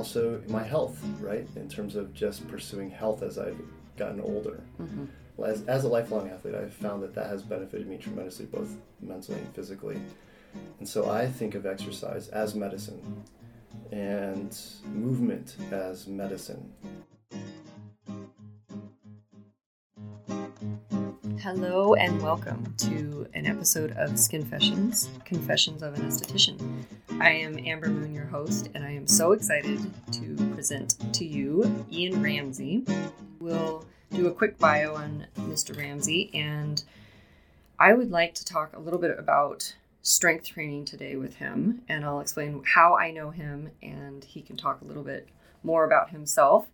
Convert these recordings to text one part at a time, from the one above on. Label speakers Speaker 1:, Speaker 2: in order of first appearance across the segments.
Speaker 1: also my health, right? In terms of just pursuing health as I've gotten older. Mm-hmm. As, as a lifelong athlete, I've found that that has benefited me tremendously, both mentally and physically. And so I think of exercise as medicine and movement as medicine.
Speaker 2: Hello and welcome to an episode of Skinfessions, Confessions of an Esthetician. I am Amber Moon, your host, and I am so excited to present to you Ian Ramsey. We'll do a quick bio on Mr. Ramsey, and I would like to talk a little bit about strength training today with him, and I'll explain how I know him, and he can talk a little bit more about himself.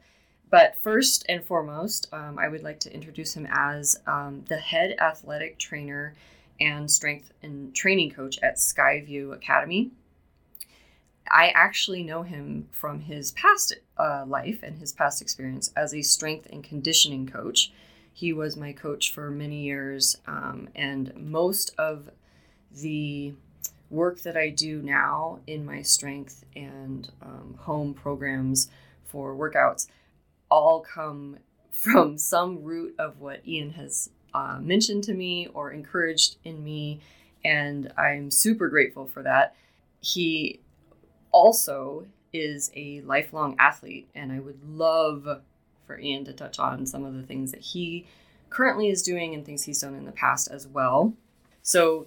Speaker 2: But first and foremost, um, I would like to introduce him as um, the head athletic trainer and strength and training coach at Skyview Academy. I actually know him from his past uh, life and his past experience as a strength and conditioning coach. He was my coach for many years, um, and most of the work that I do now in my strength and um, home programs for workouts all come from some root of what Ian has uh, mentioned to me or encouraged in me. And I'm super grateful for that. He also is a lifelong athlete, and I would love for Ian to touch on some of the things that he currently is doing and things he's done in the past as well. So,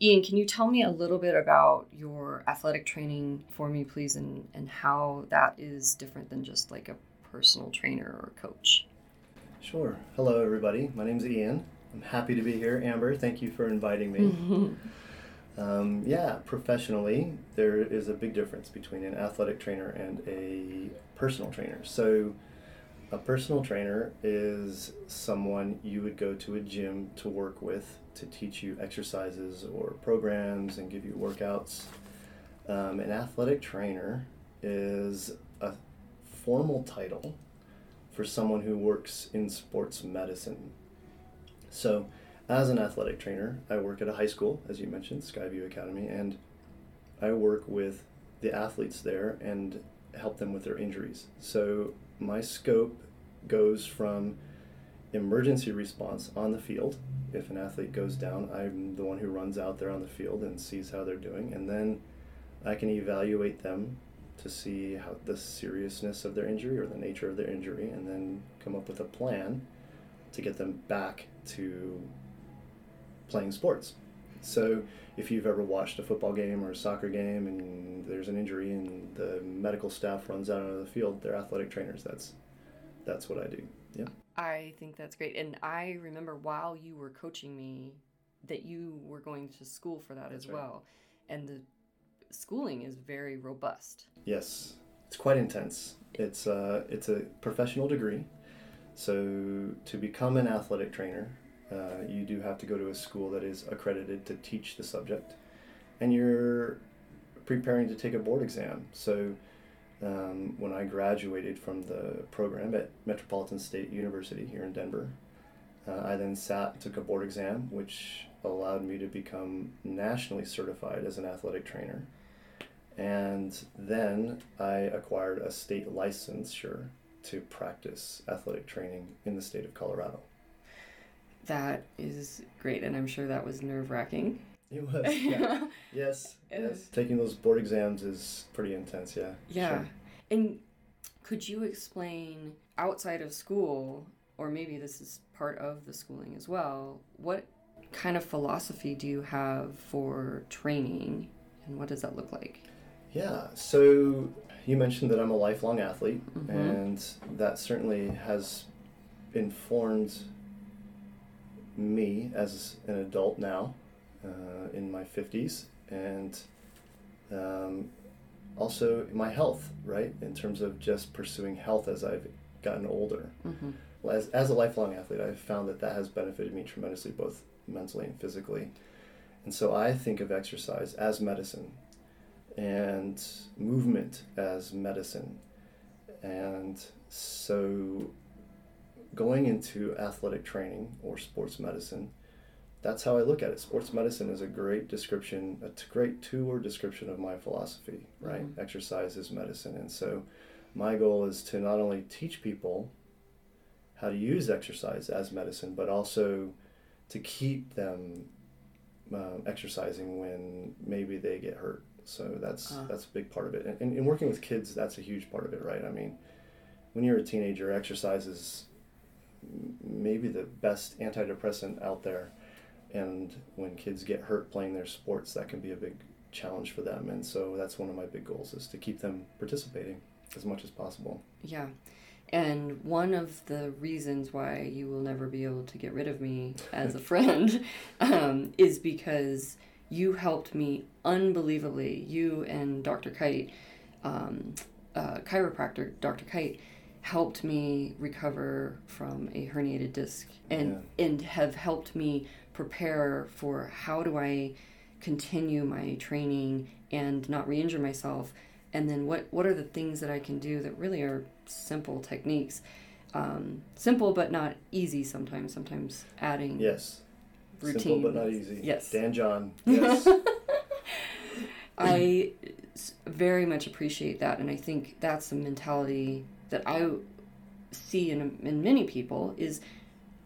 Speaker 2: Ian, can you tell me a little bit about your athletic training for me, please, and, and how that is different than just like a personal trainer or coach?
Speaker 1: Sure. Hello, everybody. My name is Ian. I'm happy to be here. Amber, thank you for inviting me. um, yeah, professionally, there is a big difference between an athletic trainer and a personal trainer. So, a personal trainer is someone you would go to a gym to work with to teach you exercises or programs and give you workouts. Um, an athletic trainer is a formal title for someone who works in sports medicine. So, as an athletic trainer, I work at a high school, as you mentioned, Skyview Academy, and I work with the athletes there and help them with their injuries. So, my scope goes from emergency response on the field. If an athlete goes down, I'm the one who runs out there on the field and sees how they're doing, and then I can evaluate them to see how the seriousness of their injury or the nature of their injury, and then come up with a plan to get them back to playing sports. So, if you've ever watched a football game or a soccer game and there's an injury and the medical staff runs out onto the field, they're athletic trainers. That's that's what I do. Yeah.
Speaker 2: I think that's great. And I remember while you were coaching me that you were going to school for that that's as right. well. And the schooling is very robust.
Speaker 1: Yes, it's quite intense. It's uh, it's a professional degree, so to become an athletic trainer, uh, you do have to go to a school that is accredited to teach the subject, and you're preparing to take a board exam. So. Um, when I graduated from the program at Metropolitan State University here in Denver, uh, I then sat took a board exam, which allowed me to become nationally certified as an athletic trainer. And then I acquired a state licensure to practice athletic training in the state of Colorado.
Speaker 2: That is great, and I'm sure that was nerve wracking.
Speaker 1: It was, yeah. yes, yes. Taking those board exams is pretty intense, yeah.
Speaker 2: Yeah. Sure. And could you explain outside of school, or maybe this is part of the schooling as well, what kind of philosophy do you have for training, and what does that look like?
Speaker 1: Yeah, so you mentioned that I'm a lifelong athlete, mm-hmm. and that certainly has informed me as an adult now uh, in my 50s, and um, also my health, right? In terms of just pursuing health as I've gotten older. Mm-hmm. As, as a lifelong athlete, I've found that that has benefited me tremendously, both mentally and physically. And so I think of exercise as medicine and movement as medicine. And so going into athletic training or sports medicine that's how I look at it. Sports medicine is a great description, a t- great two-word description of my philosophy. Right,
Speaker 2: Mhm.
Speaker 1: exercise is medicine, and so my goal is to not only teach people how to use exercise as medicine, but also to keep them um, exercising when maybe they get hurt. So that's
Speaker 2: Ah.
Speaker 1: that's a big part of it. And, and, and working with kids, that's a huge part of it, right? I mean, when you're a teenager, exercise is maybe the best antidepressant out there. And when kids get hurt playing their sports, that can be a big challenge for them. And so that's one of my big goals is to keep them participating as much as possible.
Speaker 2: Yeah. And one of the reasons why you will never be able to get rid of me as a friend um, is because you helped me unbelievably. You and Dr. Kite, um, uh, chiropractor Dr. Kite, helped me recover from a herniated disc and and have helped me prepare for how do I continue my training and not re-injure myself and then what what are the things that I can do that really are simple techniques um, simple but not easy sometimes sometimes adding
Speaker 1: Yes.
Speaker 2: Routine
Speaker 1: Simple but not easy.
Speaker 2: Yes.
Speaker 1: Dan John. Yes.
Speaker 2: I very much appreciate that, and I think that's the mentality that I see in in many people is,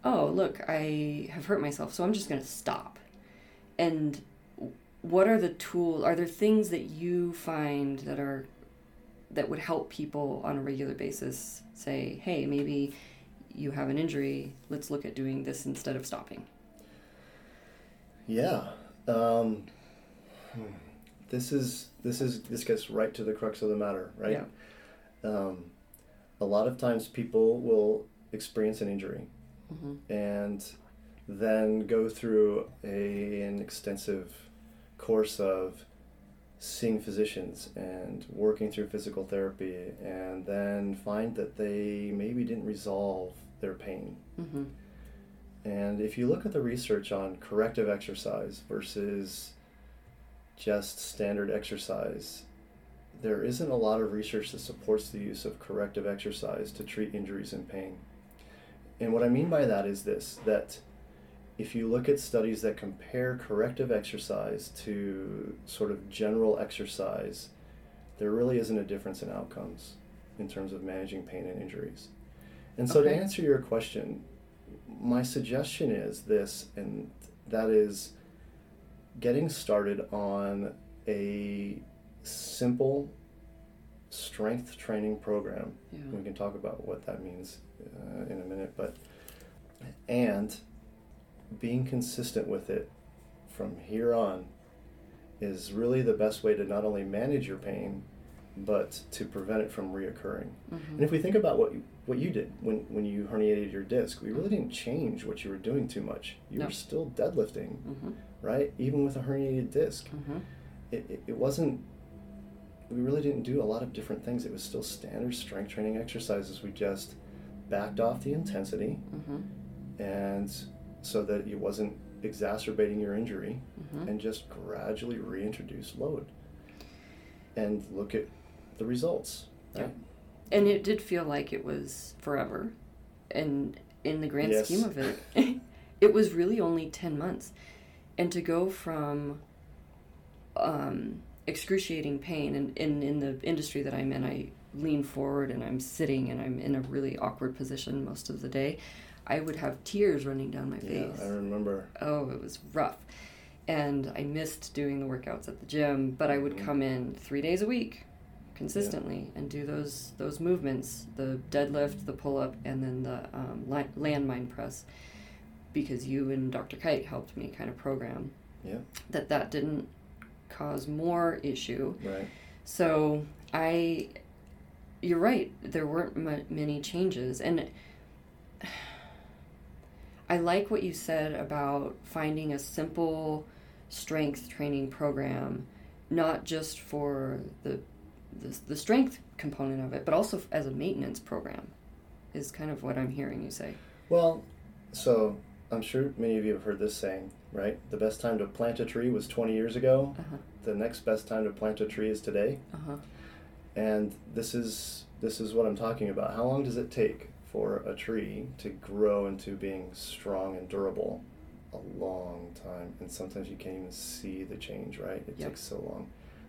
Speaker 2: oh look, I have hurt myself, so I'm just going to stop. And what are the tools? Are there things that you find that are that would help people on a regular basis say, hey, maybe you have an injury, let's look at doing this instead of stopping.
Speaker 1: Yeah. Um, this is this is this gets right to the crux of the matter, right? Yeah. Um, a lot of times people will experience an injury
Speaker 2: hmm
Speaker 1: and then go through a, an extensive course of seeing physicians and working through physical therapy and then find that they maybe didn't resolve their pain
Speaker 2: hmm
Speaker 1: and if you look at the research on corrective exercise versus just standard exercise, there isn't a lot of research that supports the use of corrective exercise to treat injuries and pain. And what I mean by that is this that if you look at studies that compare corrective exercise to sort of general exercise, there really isn't a difference in outcomes in terms of managing pain and injuries. And so, to answer your question, my suggestion is this, and that is getting started on a simple strength training program.
Speaker 2: Yeah.
Speaker 1: We can talk about what that means uh, in a minute, but and being consistent with it from here on is really the best way to not only manage your pain, but to prevent it from reoccurring.
Speaker 2: hmm
Speaker 1: And if we think about what you, what you did when, when you herniated your disc, we really didn't change what you were doing too much. You
Speaker 2: No.
Speaker 1: were still deadlifting,
Speaker 2: hmm
Speaker 1: right? Even with a herniated disc,
Speaker 2: hmm
Speaker 1: it, it, it wasn't. We really didn't do a lot of different things. It was still standard strength training exercises. We just backed off the intensity,
Speaker 2: hmm
Speaker 1: and so that it wasn't exacerbating your injury,
Speaker 2: hmm
Speaker 1: and just gradually reintroduce load, and look at the results.
Speaker 2: Yeah. And it did feel like it was forever. And in the grand
Speaker 1: Yes.
Speaker 2: scheme of it, it was really only 10 months. And to go from um, excruciating pain, and, and in the industry that I'm in, I lean forward and I'm sitting and I'm in a really awkward position most of the day. I would have tears running down my face Yeah.
Speaker 1: I remember.
Speaker 2: oh, it was rough. And I missed doing the workouts at the gym, but I would
Speaker 1: Mhm.
Speaker 2: come in three days a week consistently and do those those movements the deadlift, the pull up, and then the um, li- landmine press because you and Dr. Kite helped me kind of program
Speaker 1: Yeah.
Speaker 2: that that didn't cause more issue.
Speaker 1: Right.
Speaker 2: So I, you're right. There weren't m- many changes, and I like what you said about finding a simple strength training program, not just for the the, the strength component of it, but also as a maintenance program. Is kind of what I'm hearing you say.
Speaker 1: Well, so I'm sure many of you have heard this saying, right? The best time to plant a tree was 20 years ago.
Speaker 2: Uh huh.
Speaker 1: The next best time to plant a tree is today.
Speaker 2: Uh huh.
Speaker 1: And this is this is what I'm talking about. How long does it take for a tree to grow into being strong and durable a long time, and sometimes you can't even see the change. Right? It
Speaker 2: Yep.
Speaker 1: takes so long.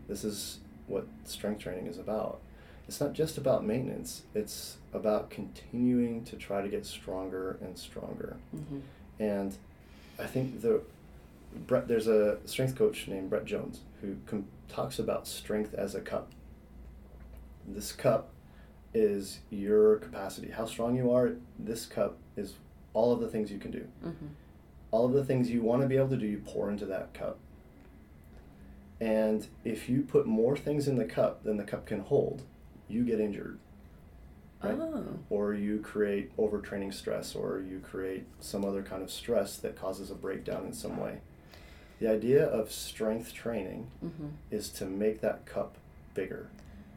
Speaker 1: This is what strength training is about. It's not just about maintenance. It's about continuing to try to get stronger and stronger.
Speaker 2: Mm-hmm.
Speaker 1: And I think the Brett, there's a strength coach named Brett Jones who com- talks about strength as a cup. This cup is your capacity, how strong you are. This cup is all of the things you can do.
Speaker 2: Mm-hmm.
Speaker 1: All of the things you want to be able to do, you pour into that cup. And if you put more things in the cup than the cup can hold, you get injured. Right.
Speaker 2: Oh.
Speaker 1: or you create overtraining stress or you create some other kind of stress that causes a breakdown in some way. The idea of strength training
Speaker 2: Mm-hmm.
Speaker 1: is to make that cup bigger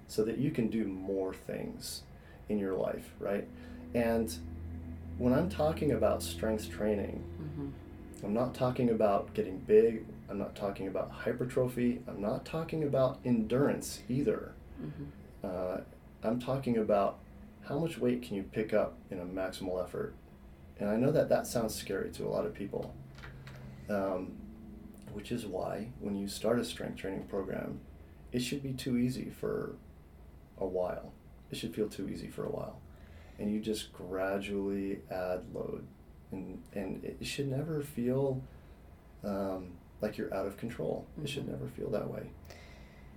Speaker 1: so that you can do more things in your life, right? And when I'm talking about strength training,
Speaker 2: Mm-hmm.
Speaker 1: I'm not talking about getting big, I'm not talking about hypertrophy, I'm not talking about endurance either.
Speaker 2: Mm-hmm.
Speaker 1: Uh, I'm talking about how much weight can you pick up in a maximal effort. And I know that that sounds scary to a lot of people, um, which is why when you start a strength training program, it should be too easy for a while. It should feel too easy for a while. And you just gradually add load. And, and it should never feel um, like you're out of control. It should
Speaker 2: Mhm.
Speaker 1: never feel that way.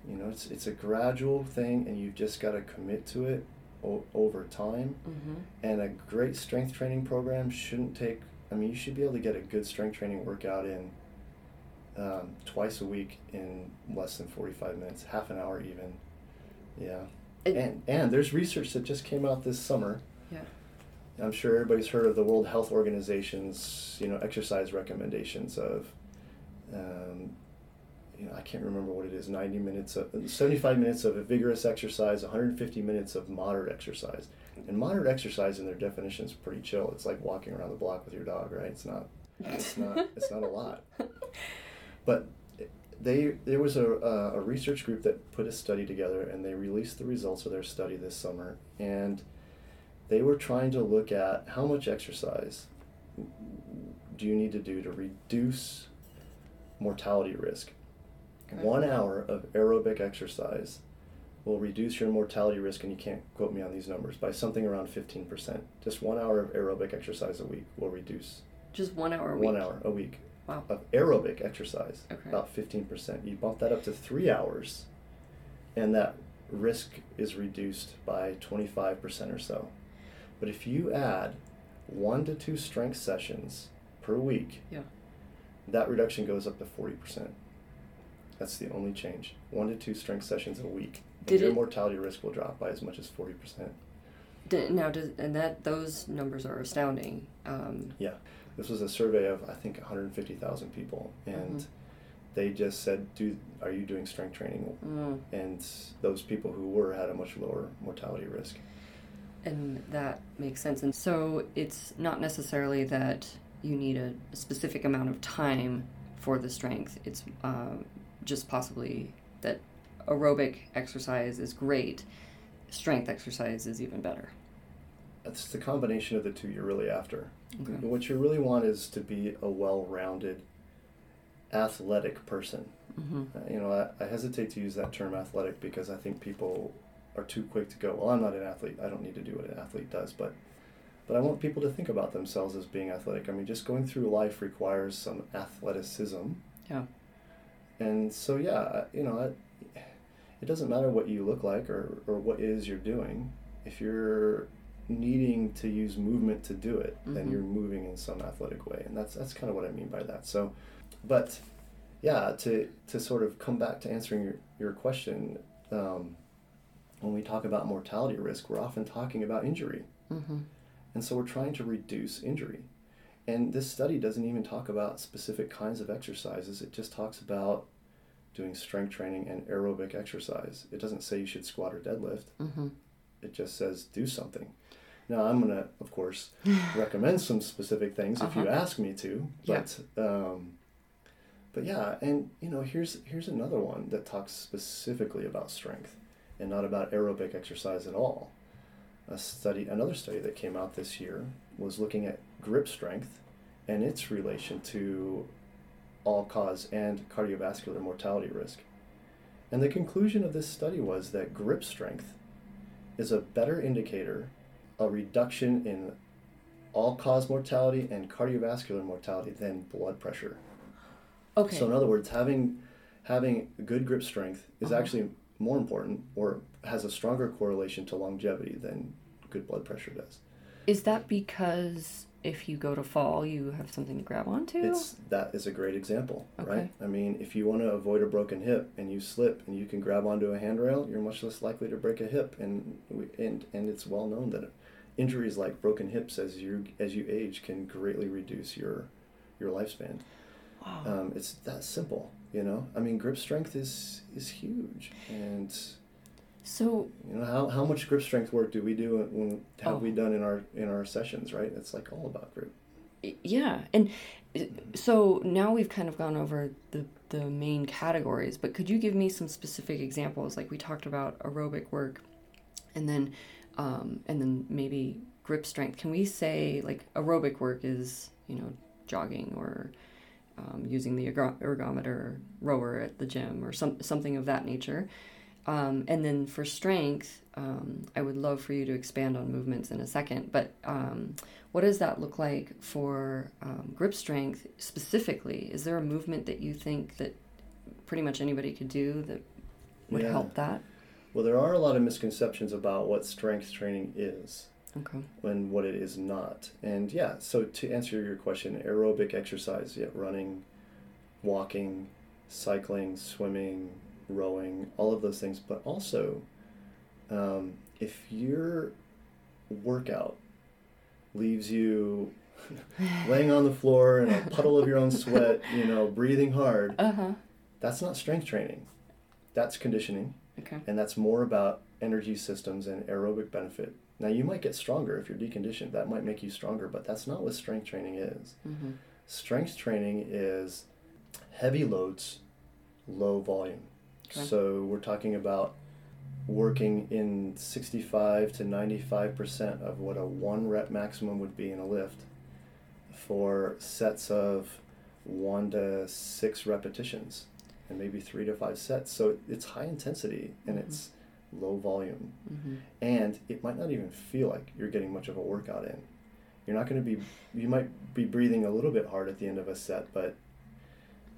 Speaker 1: You know, it's, it's a gradual thing, and you've just got to commit to it o- over time.
Speaker 2: Mm-hmm.
Speaker 1: And a great strength training program shouldn't take, I mean, you should be able to get a good strength training workout in um, twice a week in less than 45 minutes, half an hour even. Yeah.
Speaker 2: It-
Speaker 1: and, and there's research that just came out this summer.
Speaker 2: Yeah.
Speaker 1: I'm sure everybody's heard of the World Health Organization's, you know, exercise recommendations of, um, you know, I can't remember what it is, 90 minutes of, 75 minutes of vigorous exercise, 150 minutes of moderate exercise. And moderate exercise in their definition is pretty chill. It's like walking around the block with your dog, right? It's not, it's not, it's not a lot. But they there was a, a research group that put a study together and they released the results of their study this summer and they were trying to look at how much exercise do you need to do to reduce mortality risk.
Speaker 2: Okay.
Speaker 1: One hour of aerobic exercise will reduce your mortality risk, and you can't quote me on these numbers, by something around 15%. Just one hour of aerobic exercise a week will reduce
Speaker 2: Just one hour a week?
Speaker 1: one hour a week
Speaker 2: Wow.
Speaker 1: of aerobic exercise,
Speaker 2: Okay.
Speaker 1: about 15%. You bump that up to three hours, and that risk is reduced by 25% or so. But if you add one to two strength sessions per week,
Speaker 2: Yeah.
Speaker 1: That reduction goes up to 40%. That's the only change. One to two strength sessions a week. And
Speaker 2: Did
Speaker 1: your
Speaker 2: it-
Speaker 1: mortality risk will drop by as much as 40%.
Speaker 2: D- now, does and that those numbers are astounding. Um,
Speaker 1: Yeah. This was a survey of, I think, 150,000 people. And
Speaker 2: Mhm.
Speaker 1: they just said, "Do Are you doing strength training?
Speaker 2: mm,
Speaker 1: and those people who were had a much lower mortality risk.
Speaker 2: and that makes sense. And so it's not necessarily that you need a, a specific amount of time for the strength. It's um, just possibly that aerobic exercise is great. Strength exercise is even better.
Speaker 1: It's the combination of the two you're really after.
Speaker 2: Okay.
Speaker 1: What you really want is to be a well-rounded, athletic person.
Speaker 2: Mm-hmm.
Speaker 1: Uh, you know, I, I hesitate to use that term athletic because I think people are too quick to go, "Well, I'm not an athlete. I don't need to do what an athlete does." But, but I want people to think about themselves as being athletic. I mean, just going through life requires some athleticism.
Speaker 2: Yeah.
Speaker 1: And so, yeah, you know, I, it doesn't matter what you look like or, or what it is you're doing. If you're needing to use movement to do it, then
Speaker 2: Mhm.
Speaker 1: you're moving in some athletic way, and that's that's kind of what I mean by that. So, but yeah, to to sort of come back to answering your your question, um, when we talk about mortality risk, we're often talking about injury,
Speaker 2: Mm-hmm.
Speaker 1: And so we're trying to reduce injury. And this study doesn't even talk about specific kinds of exercises. It just talks about doing strength training and aerobic exercise. It doesn't say you should squat or deadlift.
Speaker 2: Mm-hmm.
Speaker 1: It just says do something. Now I'm gonna, of course, recommend some specific things if you
Speaker 2: Uh-huh.
Speaker 1: ask me to.
Speaker 2: Yeah.
Speaker 1: But um, but yeah, and you know, here's here's another one that talks specifically about strength and not about aerobic exercise at all. A study, another study that came out this year was looking at grip strength and its relation to all cause and cardiovascular mortality risk. And the conclusion of this study was that grip strength is a better indicator, a reduction in all cause mortality and cardiovascular mortality than blood pressure.
Speaker 2: Okay.
Speaker 1: So in other words, having having good grip strength is
Speaker 2: Uh-huh.
Speaker 1: actually more important or has a stronger correlation to longevity than good blood pressure does.
Speaker 2: Is that because if you go to fall, you have something to grab onto?
Speaker 1: It's that is a great example,
Speaker 2: Okay.
Speaker 1: right? I mean, if you want to avoid a broken hip and you slip and you can grab onto a handrail, you're much less likely to break a hip, and we, and and it's well known that injuries like broken hips as you as you age can greatly reduce your your lifespan.
Speaker 2: wow.
Speaker 1: Um, it's that simple, you know. I mean, grip strength is is huge, and
Speaker 2: so
Speaker 1: you know how, how much grip strength work do we do when have
Speaker 2: Oh.
Speaker 1: we done in our in our sessions, right? It's like all about grip.
Speaker 2: yeah, and so now we've kind of gone over the the main categories, but could you give me some specific examples? Like we talked about aerobic work, and then um, and then maybe grip strength. Can we say like aerobic work is you know jogging or um, using the ergometer rower at the gym or some something of that nature? Um, and then for strength, um, I would love for you to expand on movements in a second. But um, what does that look like for um, grip strength specifically? Is there a movement that you think that pretty much anybody could do that would
Speaker 1: Yeah.
Speaker 2: help that?
Speaker 1: Well, there are a lot of misconceptions about what strength training is
Speaker 2: Okay.
Speaker 1: and what it is not. And yeah, so to answer your question, aerobic exercise, yeah, running, walking, cycling, swimming, rowing, all of those things. But also, um, if your workout leaves you laying on the floor in a puddle of your own sweat, you know, breathing hard,
Speaker 2: Uh huh.
Speaker 1: that's not strength training. That's conditioning
Speaker 2: Okay.
Speaker 1: and that's more about energy systems and aerobic benefit. Now, you might get stronger if you're deconditioned. That might make you stronger, but that's not what strength training is.
Speaker 2: Mm-hmm.
Speaker 1: Strength training is heavy loads, low volume.
Speaker 2: Okay.
Speaker 1: So, we're talking about working in 65 to 95% of what a one rep maximum would be in a lift for sets of one to six repetitions and maybe three to five sets. So it's high intensity and
Speaker 2: Mhm.
Speaker 1: it's low volume.
Speaker 2: Mm-hmm.
Speaker 1: And it might not even feel like you're getting much of a workout in. You're not going to be, you might be breathing a little bit hard at the end of a set, but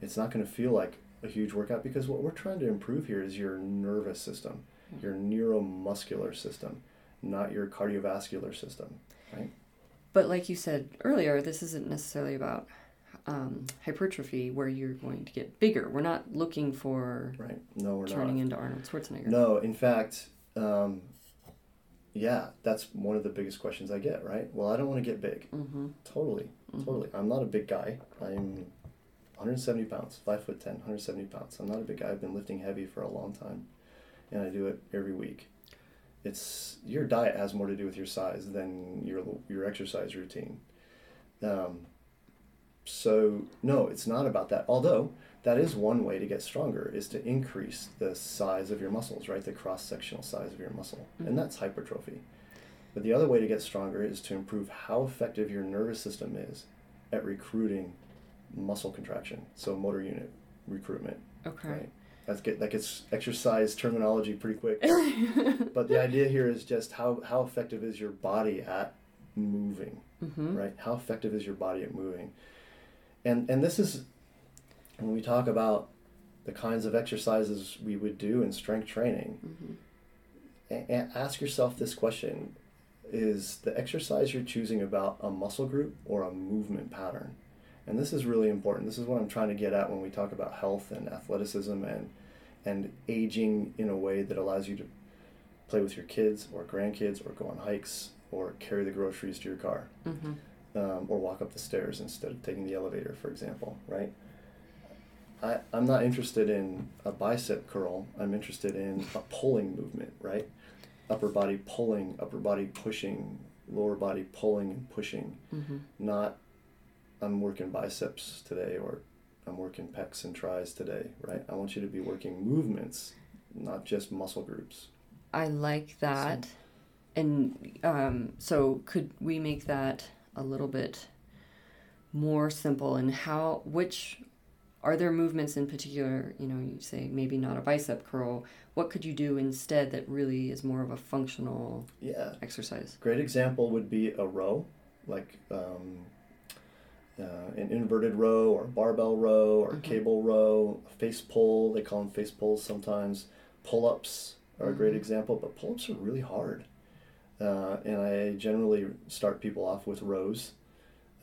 Speaker 1: it's not going to feel like a huge workout because what we're trying to improve here is your nervous system, your neuromuscular system, not your cardiovascular system. Right?
Speaker 2: But like you said earlier, this isn't necessarily about um, hypertrophy where you're going to get bigger. We're not looking for
Speaker 1: Right? No, we're not
Speaker 2: turning
Speaker 1: not.
Speaker 2: into Arnold Schwarzenegger.
Speaker 1: No, in fact, um, yeah, that's one of the biggest questions I get, right? Well, I don't want to get big.
Speaker 2: Mm-hmm.
Speaker 1: Totally, totally. I'm not a big guy. I'm 170 pounds, 5 foot 10, 170 pounds. I'm not a big guy. I've been lifting heavy for a long time, and I do it every week. It's your diet has more to do with your size than your your exercise routine. Um, so no, it's not about that. Although that is one way to get stronger is to increase the size of your muscles, right? The cross sectional size of your muscle,
Speaker 2: Mhm.
Speaker 1: and that's hypertrophy. But the other way to get stronger is to improve how effective your nervous system is at recruiting muscle contraction. So motor unit recruitment,
Speaker 2: Okay.
Speaker 1: right? That's get that gets exercise terminology pretty quick. but the idea here is just how how effective is your body at moving,
Speaker 2: mm-hmm.
Speaker 1: right? How effective is your body at moving? And and this is when we talk about the kinds of exercises we would do in strength training.
Speaker 2: Mm-hmm.
Speaker 1: a- a- ask yourself this question is the exercise you're choosing about a muscle group or a movement pattern and this is really important this is what i'm trying to get at when we talk about health and athleticism and and aging in a way that allows you to play with your kids or grandkids or go on hikes or carry the groceries to your car
Speaker 2: Mm-hmm.
Speaker 1: um, or walk up the stairs instead of taking the elevator, for example, right? I, I'm not interested in a bicep curl. I'm interested in a pulling movement, right? Upper body pulling, upper body pushing, lower body pulling and pushing.
Speaker 2: Mm-hmm.
Speaker 1: Not, I'm working biceps today or I'm working pecs and tris today, right? I want you to be working movements, not just muscle groups.
Speaker 2: I like that. And um, so, could we make that a little bit more simple and how which are there movements in particular you know you say maybe not a bicep curl what could you do instead that really is more of a functional
Speaker 1: yeah
Speaker 2: exercise
Speaker 1: great example would be a row like um, uh, an inverted row or a barbell row or
Speaker 2: Mhm.
Speaker 1: cable row a face pull they call them face pulls sometimes pull-ups are a great
Speaker 2: Mhm.
Speaker 1: example but pull-ups are really hard uh, and i generally start people off with rows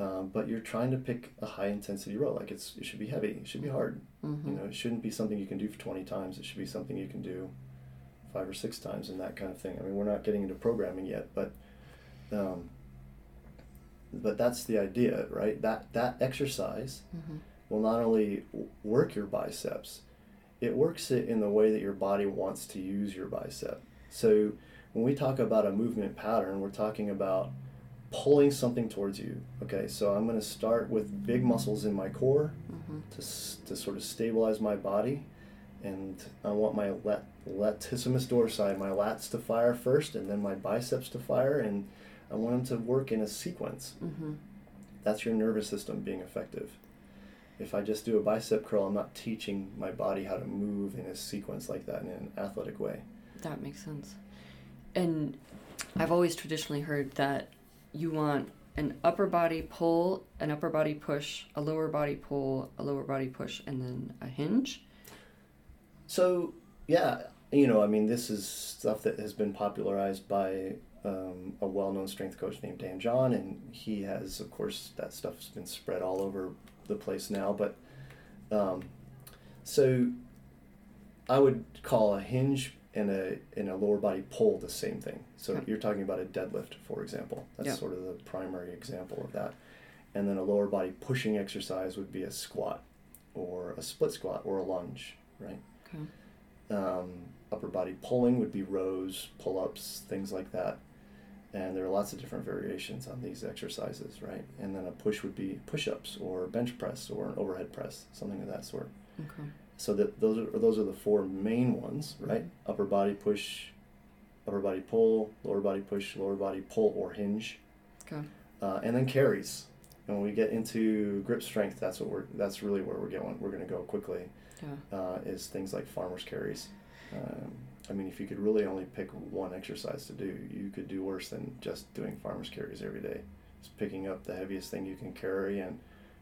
Speaker 1: um, but you're trying to pick a high intensity row like it's it should be heavy it should be hard
Speaker 2: mm-hmm.
Speaker 1: you know, it shouldn't be something you can do for 20 times. It should be something you can do five or six times and that kind of thing. I mean, we're not getting into programming yet, but um, but that's the idea, right? That that exercise
Speaker 2: Mm-hmm.
Speaker 1: will not only work your biceps, it works it in the way that your body wants to use your bicep. So when we talk about a movement pattern, we're talking about pulling something towards you. Okay, so I'm going to start with big muscles in my core
Speaker 2: Mm-hmm.
Speaker 1: to, to sort of stabilize my body. And I want my lat- latissimus dorsi, my lats to fire first, and then my biceps to fire. And I want them to work in a sequence.
Speaker 2: Mm-hmm.
Speaker 1: That's your nervous system being effective. If I just do a bicep curl, I'm not teaching my body how to move in a sequence like that in an athletic way.
Speaker 2: That makes sense. And I've always traditionally heard that you want an upper body pull, an upper body push, a lower body pull, a lower body push, and then a hinge.
Speaker 1: So, yeah, you know, I mean, this is stuff that has been popularized by um, a well known strength coach named Dan John, and he has, of course, that stuff's been spread all over the place now. But um, so I would call a hinge and a, and a lower body pull the same thing. So
Speaker 2: Yeah.
Speaker 1: you're talking about a deadlift, for example. That's
Speaker 2: Yeah.
Speaker 1: sort of the primary example of that. And then a lower body pushing exercise would be a squat or a split squat or a lunge, right?
Speaker 2: Okay.
Speaker 1: Um, upper body pulling would be rows, pull ups, things like that. And there are lots of different variations on these exercises, right? And then a push would be push ups or bench press or an overhead press, something of that sort.
Speaker 2: Okay.
Speaker 1: So that those are those are the four main ones, right?
Speaker 2: Mhm.
Speaker 1: Upper body push, upper body pull, lower body push, lower body pull or hinge,
Speaker 2: Okay.
Speaker 1: uh, and then carries. And when we get into grip strength, that's what we're that's really where we're going. We're going to go quickly
Speaker 2: Yeah.
Speaker 1: uh, is things like farmers carries. Um, I mean, if you could really only pick one exercise to do, you could do worse than just doing farmers carries every day. Just picking up the heaviest thing you can carry and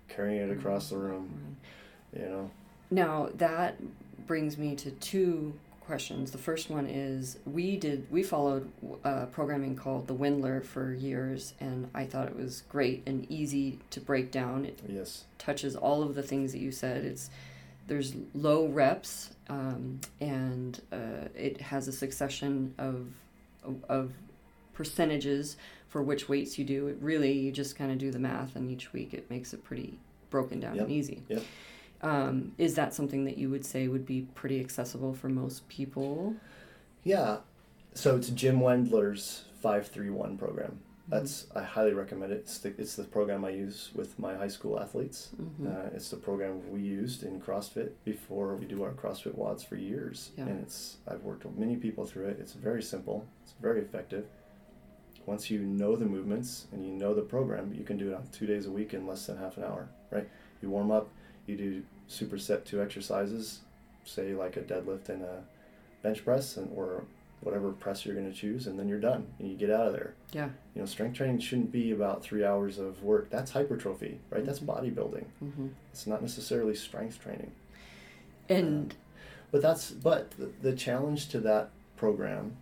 Speaker 1: carrying it across the room. You know.
Speaker 2: Now that brings me to two questions. The first one is we did we followed uh, programming called the Wendler for years, and I thought it was great and easy to break down. It
Speaker 1: Yes.
Speaker 2: touches all of the things that you said. It's there's low reps, um, and uh, it has a succession of of percentages for which weights you do. It really you just kind of do the math, and each week it makes it pretty broken down and easy.
Speaker 1: yep.
Speaker 2: Um, is that something that you would say would be pretty accessible for most people?
Speaker 1: Yeah. So it's Jim Wendler's five three one program. That's I highly recommend it. It's the, it's the program I use with my high school athletes.
Speaker 2: Mhm.
Speaker 1: Uh, it's the program we used in CrossFit before we do our CrossFit WODs for years,
Speaker 2: Yeah.
Speaker 1: and it's I've worked with many people through it. It's very simple. It's very effective. Once you know the movements and you know the program, you can do it on two days a week in less than half an hour. Right? You warm up. You do superset two exercises, say like a deadlift and a bench press, and or whatever press you're going to choose, and then you're done and you get out of there.
Speaker 2: Yeah.
Speaker 1: You know, strength training shouldn't be about three hours of work. That's hypertrophy, right? That's
Speaker 2: Mhm.
Speaker 1: bodybuilding.
Speaker 2: hmm
Speaker 1: It's not necessarily strength training.
Speaker 2: And
Speaker 1: But that's but the, the challenge to that program,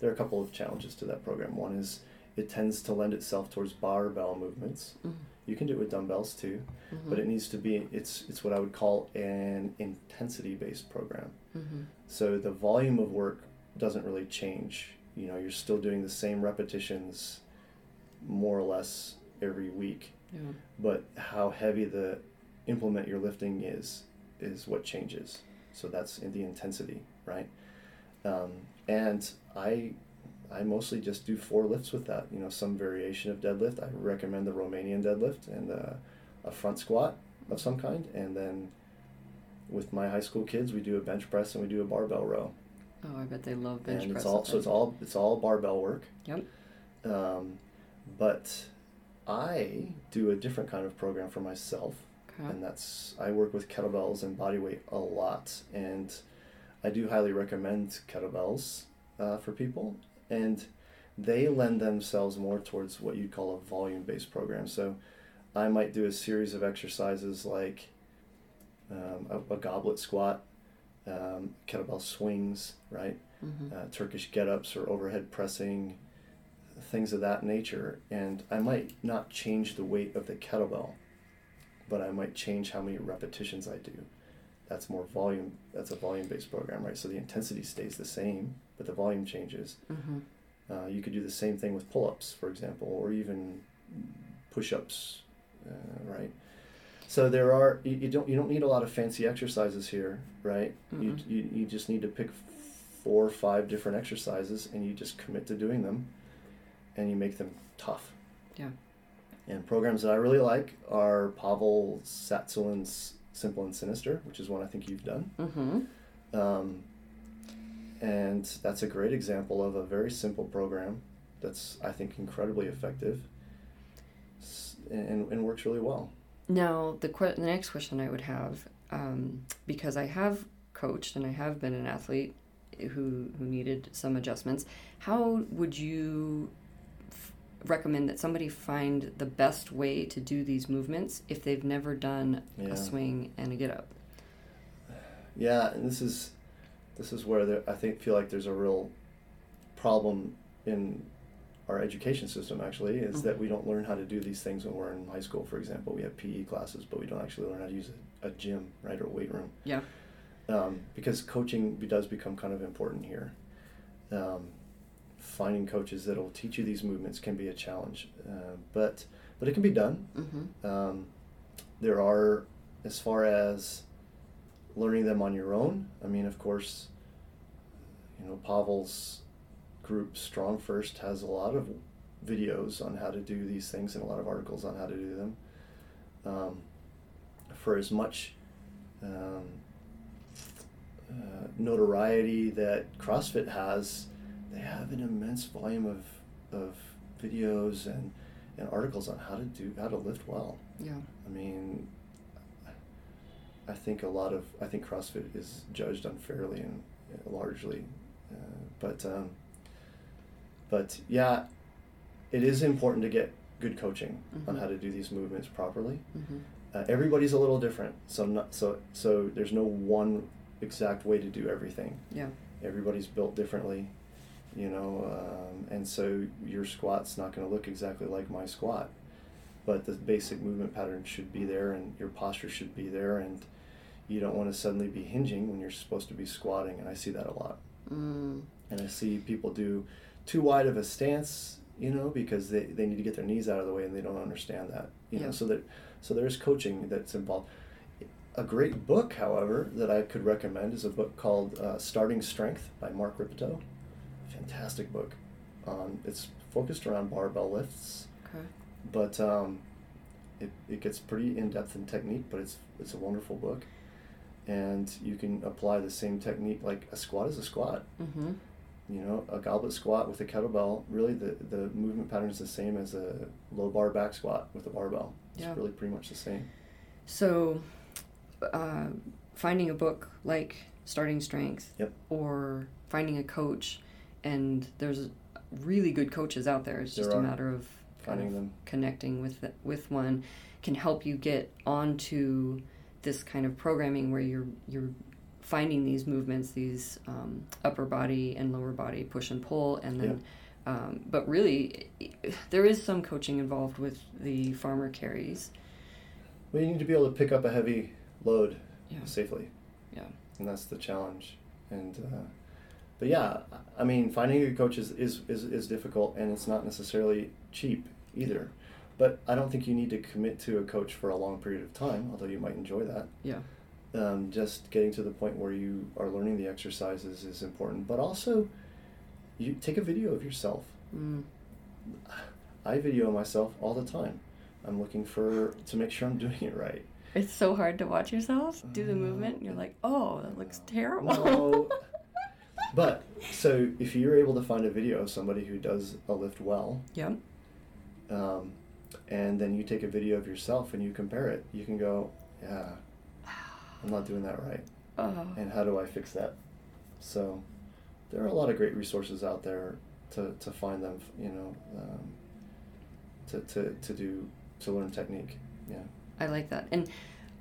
Speaker 1: there are a couple of challenges to that program. One is it tends to lend itself towards barbell movements.
Speaker 2: Mhm.
Speaker 1: You can do it with dumbbells too,
Speaker 2: mhm,
Speaker 1: but it needs to be it's it's what I would call an intensity based program.
Speaker 2: mhm,
Speaker 1: So the volume of work doesn't really change. You know, you're still doing the same repetitions more or less every week,
Speaker 2: yeah.
Speaker 1: but how heavy the implement you're lifting is is what changes. So that's in the intensity, right? Um, and I I mostly just do four lifts with that. You know, some variation of deadlift. I recommend the Romanian deadlift and uh, a front squat of some kind, and then with my high school kids, we do a bench press and we do a barbell row
Speaker 2: Oh, I bet they love bench
Speaker 1: and
Speaker 2: press.
Speaker 1: it's all so it's all it's all barbell work.
Speaker 2: Yep.
Speaker 1: Um, but I do a different kind of program for myself,
Speaker 2: Okay.
Speaker 1: and that's I work with kettlebells and body weight a lot, and I do highly recommend kettlebells uh, for people, and they lend themselves more towards what you'd call a volume-based program. So, I might do a series of exercises like um, a, a goblet squat, um, kettlebell swings, right?
Speaker 2: Mm-hmm.
Speaker 1: uh, Turkish get-ups or overhead pressing, things of that nature. And I might not change the weight of the kettlebell, but I might change how many repetitions I do. That's more volume. That's a volume-based program, right? So the intensity stays the same, but the volume changes.
Speaker 2: Mm-hmm.
Speaker 1: Uh, you could do the same thing with pull-ups, for example, or even push-ups, uh, right? So there are you, you don't you don't need a lot of fancy exercises here, right? You,
Speaker 2: Mm-mm.
Speaker 1: you you just need to pick four or five different exercises and you just commit to doing them, and you make them tough.
Speaker 2: Yeah.
Speaker 1: And programs that I really like are Pavel Tsatsouline's Simple and Sinister, which is one I think you've done.
Speaker 2: Mm-hmm.
Speaker 1: Um, and that's a great example of a very simple program that's, I think, incredibly effective and, and works really well.
Speaker 2: Now, the que- the next question I would have, um, because I have coached and I have been an athlete who who needed some adjustments, how would you f- recommend that somebody find the best way to do these movements if they've never done
Speaker 1: Yeah.
Speaker 2: a swing and a get up?
Speaker 1: Yeah, and this is this is where there, I think feel like there's a real problem in our education system actually is that we don't learn how to do these things when we're in high school for example we have pe classes but we don't actually learn how to use a, a gym right or a weight room
Speaker 2: Yeah.
Speaker 1: um, because coaching does become kind of important here. Um, finding coaches that will teach you these movements can be a challenge, uh, but but it can be done.
Speaker 2: Mm-hmm.
Speaker 1: Um, there are, as far as learning them on your own. I mean, of course, you know Pavel's group Strong First has a lot of videos on how to do these things and a lot of articles on how to do them. Um, for as much um, uh, notoriety that CrossFit has, they have an immense volume of, of videos and, and articles on how to do how to lift well.
Speaker 2: Yeah.
Speaker 1: I mean, I think a lot of I think CrossFit is judged unfairly and largely, uh, but um, but yeah, it is important to get good coaching on
Speaker 2: Mhm.
Speaker 1: how to do these movements properly.
Speaker 2: Mm-hmm.
Speaker 1: Uh, everybody's a little different, so not so so there's no one exact way to do everything.
Speaker 2: Yeah.
Speaker 1: Everybody's built differently, you know, um, and so your squat's not going to look exactly like my squat, but the basic movement pattern should be there, and your posture should be there, and you don't want to suddenly be hinging when you're supposed to be squatting, and I see that a lot
Speaker 2: Mm.
Speaker 1: and I see people do too wide of a stance, you know, because they, they need to get their knees out of the way and they don't understand that, you
Speaker 2: Yeah.
Speaker 1: know. So that so there's coaching that's involved. A great book, however, that I could recommend is a book called uh, Starting Strength by Mark Rippetoe. Fantastic book. Um, it's focused around barbell lifts,
Speaker 2: Okay.
Speaker 1: but um, it, it gets pretty in depth in technique. But it's it's a wonderful book, and you can apply the same technique. Like a squat is a squat
Speaker 2: Mm-hmm.
Speaker 1: You know, a goblet squat with a kettlebell, really the, the movement pattern is the same as a low bar back squat with a barbell. It's
Speaker 2: Yeah.
Speaker 1: really pretty much the same.
Speaker 2: So, uh, finding a book like Starting Strength,
Speaker 1: Yep.
Speaker 2: or finding a coach, and there's really good coaches out there. It's
Speaker 1: There
Speaker 2: just a matter of
Speaker 1: Finding
Speaker 2: of
Speaker 1: them.
Speaker 2: connecting with the, with one can help you get onto this kind of programming where you're you're finding these movements, these um, upper body and lower body push and pull, and then. Um, but really, there is some coaching involved with the farmer carries.
Speaker 1: Well, you need to be able to pick up a heavy load
Speaker 2: Yeah.
Speaker 1: safely.
Speaker 2: Yeah.
Speaker 1: And that's the challenge. And, uh, but yeah, I mean, finding a good coach is, is, is, is difficult and it's not necessarily cheap either. But I don't think you need to commit to a coach for a long period of time, although you might enjoy that.
Speaker 2: Yeah.
Speaker 1: Um, just getting to the point where you are learning the exercises is important but also you take a video of yourself
Speaker 2: Mm.
Speaker 1: i video myself all the time i'm looking for to make sure i'm doing it right
Speaker 2: It's so hard to watch yourself do the movement, and you're like, oh, that looks terrible.
Speaker 1: no but so if you're able to find a video of somebody who does a lift well
Speaker 2: yeah.
Speaker 1: um, and then you take a video of yourself and you compare it, you can go, yeah, I'm not doing that right.
Speaker 2: Oh.
Speaker 1: And how do I fix that? So there are a lot of great resources out there to, to find them, you know, um, to, to, to do, to learn technique. Yeah.
Speaker 2: I like that. And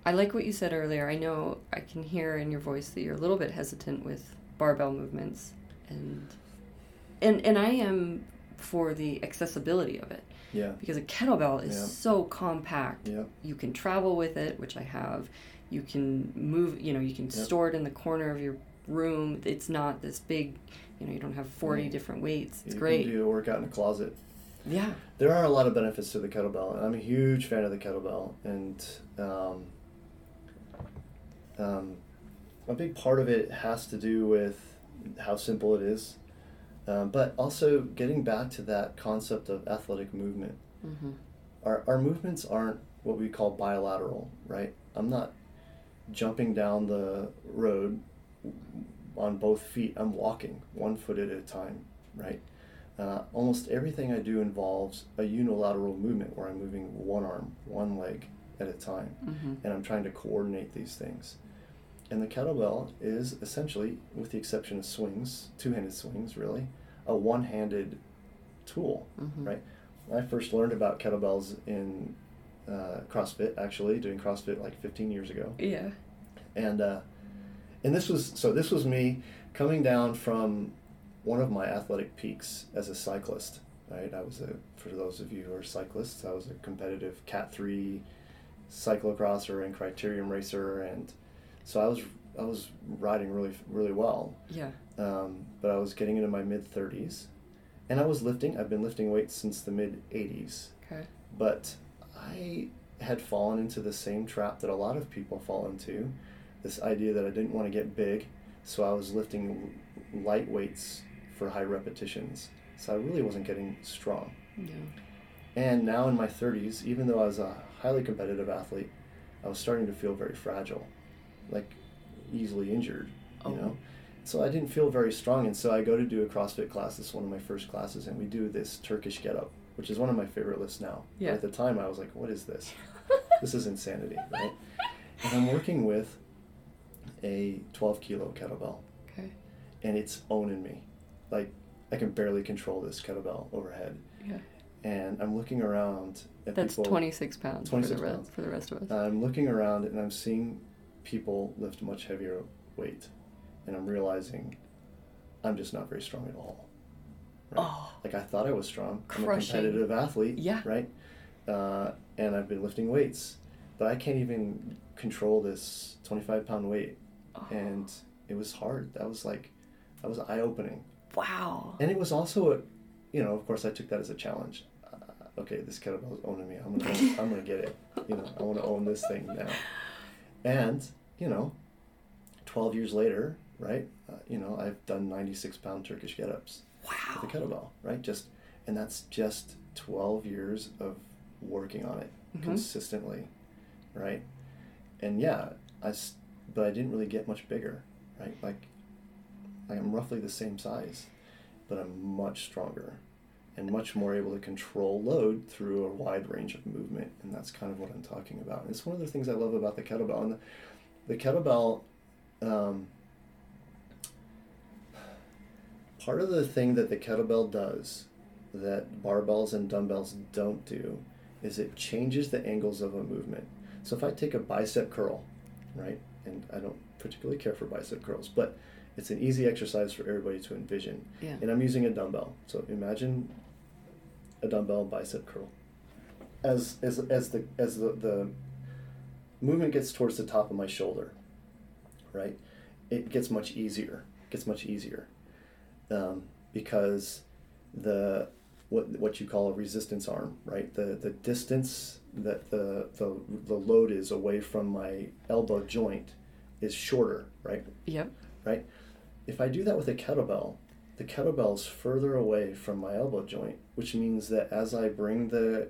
Speaker 2: I like what you said earlier. I know I can hear in your voice that you're a little bit hesitant with barbell movements and and and I am for the accessibility of it.
Speaker 1: Yeah.
Speaker 2: Because a kettlebell is
Speaker 1: Yeah.
Speaker 2: so compact.
Speaker 1: Yeah.
Speaker 2: You can travel with it, which I have. You can move, you know, you can
Speaker 1: Yep.
Speaker 2: store it in the corner of your room. It's not this big, you know, you don't have 40
Speaker 1: Right.
Speaker 2: different weights. It's great.
Speaker 1: you
Speaker 2: great.
Speaker 1: can do a workout in a closet.
Speaker 2: Yeah.
Speaker 1: There are a lot of benefits to the kettlebell, and I'm a huge fan of the kettlebell. And um, um, a big part of it has to do with how simple it is, um, but also getting back to that concept of athletic movement.
Speaker 2: hmm
Speaker 1: Our, our movements aren't what we call bilateral, right? I'm not jumping down the road on both feet. I'm walking one foot at a time, right? Uh, almost everything I do involves a unilateral movement where I'm moving one arm, one leg at a time,
Speaker 2: hmm
Speaker 1: and I'm trying to coordinate these things. And the kettlebell is essentially, with the exception of swings, two handed swings really, a one handed tool
Speaker 2: hmm
Speaker 1: right? I first learned about kettlebells in uh, CrossFit, actually doing CrossFit like 15 years ago,
Speaker 2: Yeah.
Speaker 1: and uh, and this was so this was me coming down from one of my athletic peaks as a cyclist. Right, I was a for those of you who are cyclists, I was a competitive Cat three cyclocrosser and criterium racer, and so I was I was riding really really well
Speaker 2: Yeah.
Speaker 1: um, but I was getting into my mid 30s, and I was lifting. I've been lifting weights since the mid 80s,
Speaker 2: Okay.
Speaker 1: but I had fallen into the same trap that a lot of people fall into this idea that I didn't want to get big, so I was lifting light weights for high repetitions. So I really wasn't getting strong.
Speaker 2: Yeah.
Speaker 1: And now in my 30s, even though I was a highly competitive athlete, I was starting to feel very fragile, like easily injured, you
Speaker 2: Oh.
Speaker 1: know? So I didn't feel very strong. And so I go to do a CrossFit class. This is one of my first classes. And we do this Turkish get up, which is one of my favorite lists now. But at the time, I was like, what is this? this is insanity, right? And I'm working with a 12 kilo kettlebell
Speaker 2: Okay.
Speaker 1: and it's owning me. Like, I can barely control this kettlebell overhead.
Speaker 2: Yeah.
Speaker 1: And I'm looking around at
Speaker 2: That's
Speaker 1: people.
Speaker 2: 26 pounds
Speaker 1: 26
Speaker 2: for, the
Speaker 1: pounds.
Speaker 2: Rest, for the rest of us.
Speaker 1: I'm looking around and I'm seeing people lift much heavier weight, and I'm realizing I'm just not very strong at all. Right?
Speaker 2: Oh.
Speaker 1: Like I thought I was strong. I'm a competitive athlete.
Speaker 2: Yeah.
Speaker 1: Right. Uh, and I've been lifting weights, but I can't even control this 25 pound weight,
Speaker 2: Oh.
Speaker 1: and it was hard. That was like, that was eye opening,
Speaker 2: wow.
Speaker 1: and it was also a, you know, of course I took that as a challenge. Uh, okay, this kettlebell is owning me. I'm gonna, I'm gonna get it. You know, I want to own this thing now. And you know, 12 years later, right? Uh, you know, I've done 96 pound Turkish get ups
Speaker 2: Wow.
Speaker 1: with a kettlebell, right? Just, and that's just 12 years of working on it
Speaker 2: Mhm.
Speaker 1: consistently, right? And yeah, I but I didn't really get much bigger, right? Like, I'm roughly the same size, but I'm much stronger and much more able to control load through a wide range of movement. And that's kind of what I'm talking about. And it's one of the things I love about the kettlebell. And the, the kettlebell, um, part of the thing that the kettlebell does that barbells and dumbbells don't do is it changes the angles of a movement. So if I take a bicep curl, right, and I don't particularly care for bicep curls, but it's an easy exercise for everybody to envision.
Speaker 2: Yeah.
Speaker 1: And I'm using a dumbbell. So imagine a dumbbell bicep curl. As as as the as the, the movement gets towards the top of my shoulder, right? It gets much easier. Gets much easier. Um, because the what what you call a resistance arm, right? The the distance that the the, the load is away from my elbow joint is shorter, right?
Speaker 2: Yep.
Speaker 1: right? If I do that with a kettlebell, the kettlebell's further away from my elbow joint, which means that as I bring the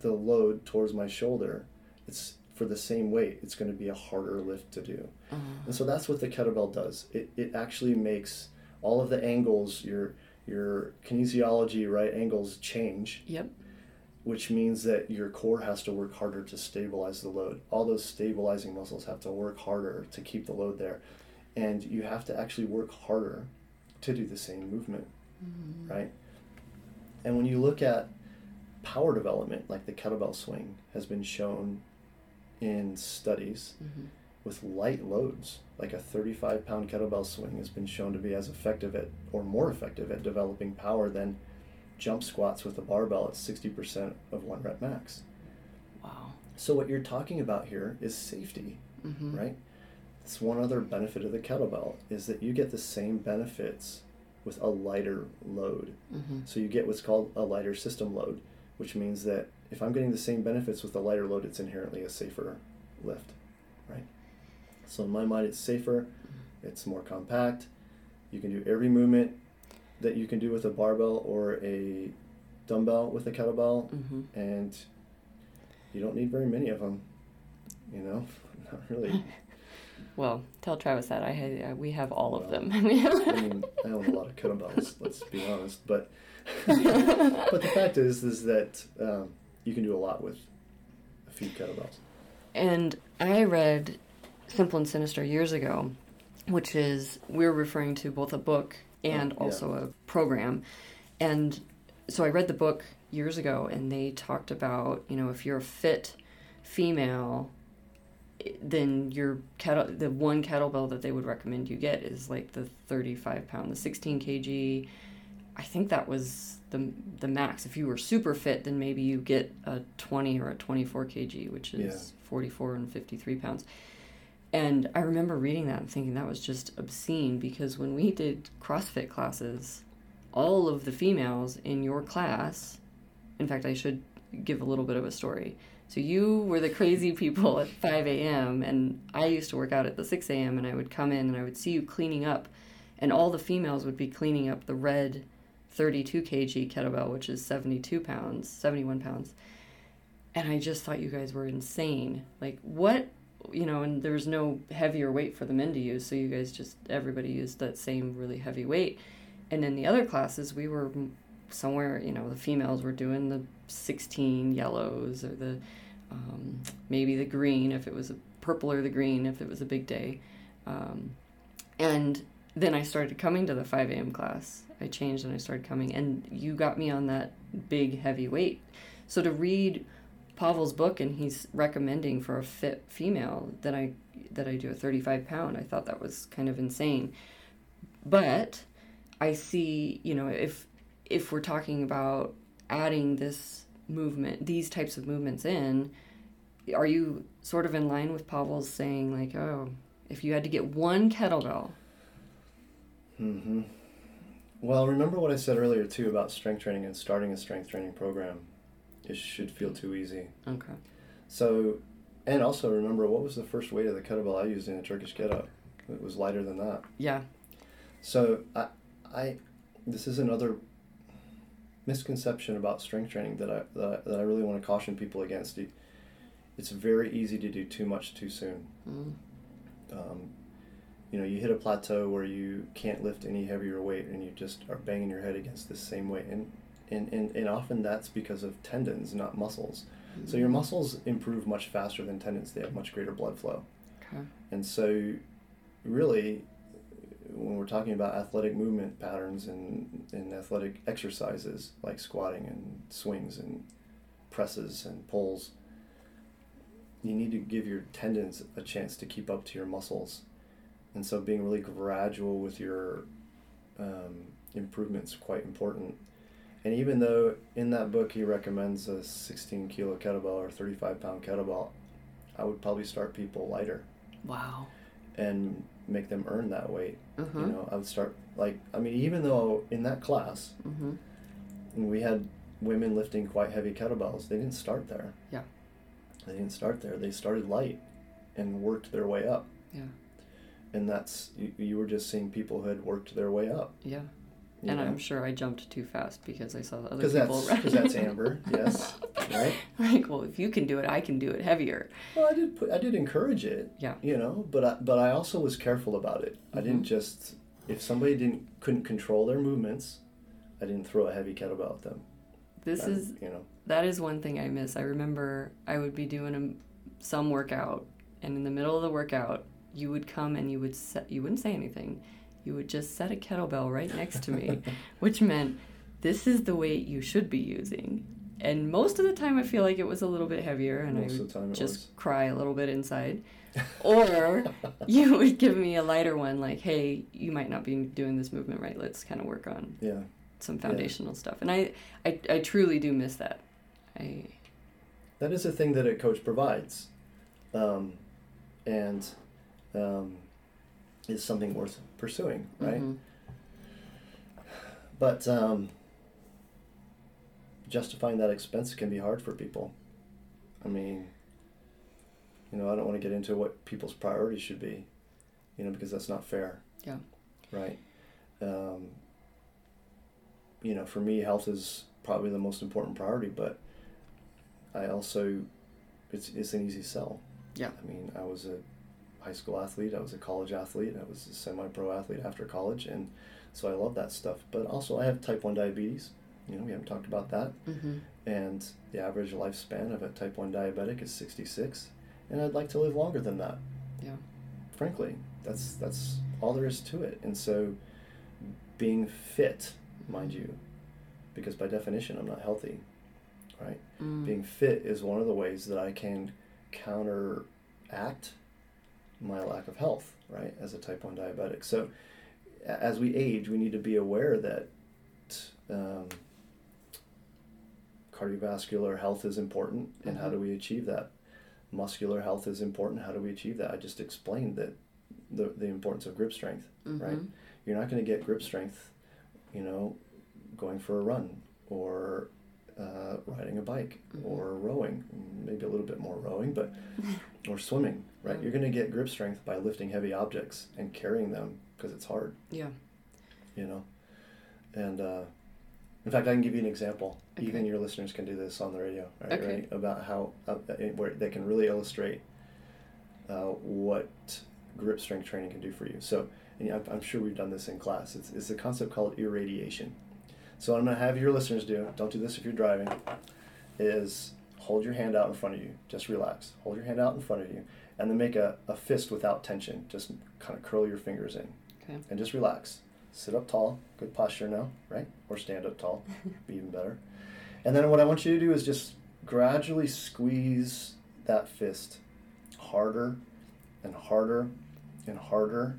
Speaker 1: the load towards my shoulder, it's for the same weight, it's going to be a harder lift to do.
Speaker 2: Uh,
Speaker 1: And so that's what the kettlebell does. It, it actually makes all of the angles, your your kinesiology, right, angles change
Speaker 2: yep.
Speaker 1: which means that your core has to work harder to stabilize the load. All those stabilizing muscles have to work harder to keep the load there. And you have to actually work harder to do the same movement,
Speaker 2: Mm-hmm.
Speaker 1: right? And when you look at power development, like the kettlebell swing has been shown in studies
Speaker 2: Mhm.
Speaker 1: With light loads, like a 35 pound kettlebell swing has been shown to be as effective at, or more effective at developing power than jump squats with a barbell at 60% of one rep max.
Speaker 2: Wow.
Speaker 1: So, what you're talking about here is safety,
Speaker 2: Mm-hmm.
Speaker 1: right? It's one other benefit of the kettlebell is that you get the same benefits with a lighter load.
Speaker 2: Mm-hmm.
Speaker 1: So, you get what's called a lighter system load, which means that if I'm getting the same benefits with a lighter load, it's inherently a safer lift, right? So in my mind, it's safer, it's more compact. You can do every movement that you can do with a barbell or a dumbbell with a kettlebell,
Speaker 2: Mm-hmm.
Speaker 1: and you don't need very many of them. You know, not really.
Speaker 2: Well, tell Travis that I had, uh, we have all of them.
Speaker 1: I mean, I own a lot of kettlebells. Let's be honest, but but the fact is, is that um, you can do a lot with a few kettlebells.
Speaker 2: And I read Simple and Sinister years ago, which is we're referring to both a book oh, and
Speaker 1: Oh, yeah.
Speaker 2: also a program. And so I read the book years ago, and they talked about you know if you're a fit female, then your kettle the one kettlebell that they would recommend you get is like the 35 pound, the 16 kg. I think that was the the max. If you were super fit, then maybe you get a 20 or a 24 kg, which is 44 and 53 pounds. And I remember reading that and thinking that was just obscene because when we did CrossFit classes, all of the females in your class, in fact, I should give a little bit of a story. So you were the crazy people at 5 a.m., and I used to work out at the 6 a.m., and I would come in and I would see you cleaning up, and all the females would be cleaning up the red 32 kg kettlebell, which is 72 pounds, 71 pounds. And I just thought you guys were insane. Like, what, you know, and there was no heavier weight for the men to use, so you guys just, everybody used that same really heavy weight. And in the other classes, we were somewhere, you know, the females were doing the 16 yellows or the um, maybe the green if it was a purple or the green if it was a big day. Um, and then I started coming to the 5 a.m. class. I changed and I started coming, and you got me on that big heavy weight. So to read Pavel's book and he's recommending for a fit female that I that I do a 35 pound, I thought that was kind of insane. But I see, you know, if if we're talking about adding this movement, these types of movements in, are you sort of in line with Pavel's saying like, oh, if you had to get one kettlebell,
Speaker 1: hmm Well, remember what I said earlier too about strength training and starting a strength training program. It should feel too easy.
Speaker 2: okay,
Speaker 1: So, and also remember what was the first weight of the kettlebell I used in a Turkish get up? It was lighter than that.
Speaker 2: yeah,
Speaker 1: So I, I, this is another misconception about strength training that I that I, that I really want to caution people against. It's very easy to do too much too soon.
Speaker 2: mm,
Speaker 1: Um, you know, you hit a plateau where you can't lift any heavier weight, and you just are banging your head against the same weight, and and, and, and often that's because of tendons, not muscles. So your muscles improve much faster than tendons; they have much greater blood flow.
Speaker 2: okay,
Speaker 1: And so, really, when we're talking about athletic movement patterns and, and athletic exercises like squatting and swings and presses and pulls, you need to give your tendons a chance to keep up to your muscles. And so, being really gradual with your um, improvements quite important. And even though in that book he recommends a 16 kilo kettlebell or 35 pound kettlebell, I would probably start people lighter
Speaker 2: wow,
Speaker 1: and make them earn that weight. You know, I would start like I mean, even though in that class
Speaker 2: mm-hmm.
Speaker 1: we had women lifting quite heavy kettlebells, they didn't start there.
Speaker 2: Yeah.
Speaker 1: They didn't start there. They started light and worked their way up.
Speaker 2: Yeah.
Speaker 1: And that's you, you were just seeing people who had worked their way up.
Speaker 2: yeah. And
Speaker 1: know?
Speaker 2: I'm sure I jumped too fast because I saw other people.
Speaker 1: because that's Amber, yes, right.
Speaker 2: like, well, if you can do it, I can do it heavier.
Speaker 1: Well, I did put I did encourage it,
Speaker 2: Yeah.
Speaker 1: you know, but I, but I also was careful about it. I didn't
Speaker 2: Mhm.
Speaker 1: just if somebody didn't couldn't control their movements, I didn't throw a heavy kettlebell at them.
Speaker 2: This
Speaker 1: And,
Speaker 2: is
Speaker 1: you know
Speaker 2: that is one thing I miss. I remember I would be doing a, some workout, and in the middle of the workout, you would come and you would you wouldn't say anything. You would just set a kettlebell right next to me, which meant this is the weight you should be using. And most of the time, I feel like it was a little bit heavier, and I would
Speaker 1: of the time it
Speaker 2: just cry a little bit inside. Or you would give me a lighter one, like, hey, you might not be doing this movement right. Let's kind of work on
Speaker 1: yeah
Speaker 2: some foundational stuff. And I, I, I truly do miss that. I,
Speaker 1: that is a thing that a coach provides, um, and um, is something worth pursuing, right?
Speaker 2: mhm.
Speaker 1: But um, justifying that expense can be hard for people. I mean, you know, I don't want to get into what people's priorities should be, you know, because that's not fair.
Speaker 2: Yeah.
Speaker 1: Right. Um, you know, for me, health is probably the most important priority, but I also, it's, it's an easy sell.
Speaker 2: Yeah.
Speaker 1: I mean, I was a high school athlete, I was a college athlete, I was a semi pro athlete after college, and so I love that stuff. But also, I have type 1 diabetes. You know, we haven't talked about that.
Speaker 2: Mhm.
Speaker 1: And the average lifespan of a type 1 diabetic is 66. And I'd like to live longer than that.
Speaker 2: Yeah.
Speaker 1: Frankly, that's that's all there is to it. And so being fit, mind you, because by definition I'm not healthy, right?
Speaker 2: Mm.
Speaker 1: Being fit is one of the ways that I can counteract my lack of health, right, as a type 1 diabetic. So as we age, we need to be aware that um, cardiovascular health is important, and how
Speaker 2: Mhm.
Speaker 1: do we achieve that? Muscular health is important. How do we achieve that? I just explained that the, the importance of grip strength. right?
Speaker 2: Mhm.
Speaker 1: You're not going to get grip strength, you know, going for a run or uh, riding a bike
Speaker 2: Mhm.
Speaker 1: or rowing, maybe a little bit more rowing, but or swimming, right?
Speaker 2: Yeah.
Speaker 1: You're going to get grip strength by lifting heavy objects and carrying them because it's hard,
Speaker 2: Yeah.
Speaker 1: you know. And uh, in fact, I can give you an example.
Speaker 2: Okay.
Speaker 1: Even your listeners can do this on the radio, right?
Speaker 2: Okay.
Speaker 1: right? About how uh, uh, where they can really illustrate uh, what grip strength training can do for you. So, and I'm, I'm sure we've done this in class. It's, it's a concept called irradiation. So, I'm going to have your listeners do, don't do this if you're driving, is hold your hand out in front of you. Just relax. Hold your hand out in front of you. And then make a, a fist without tension. Just kind of curl your fingers in.
Speaker 2: Okay.
Speaker 1: And just relax. Sit up tall. Good posture now, right? Or stand up tall. Be even better. And then what I want you to do is just gradually squeeze that fist harder and harder and harder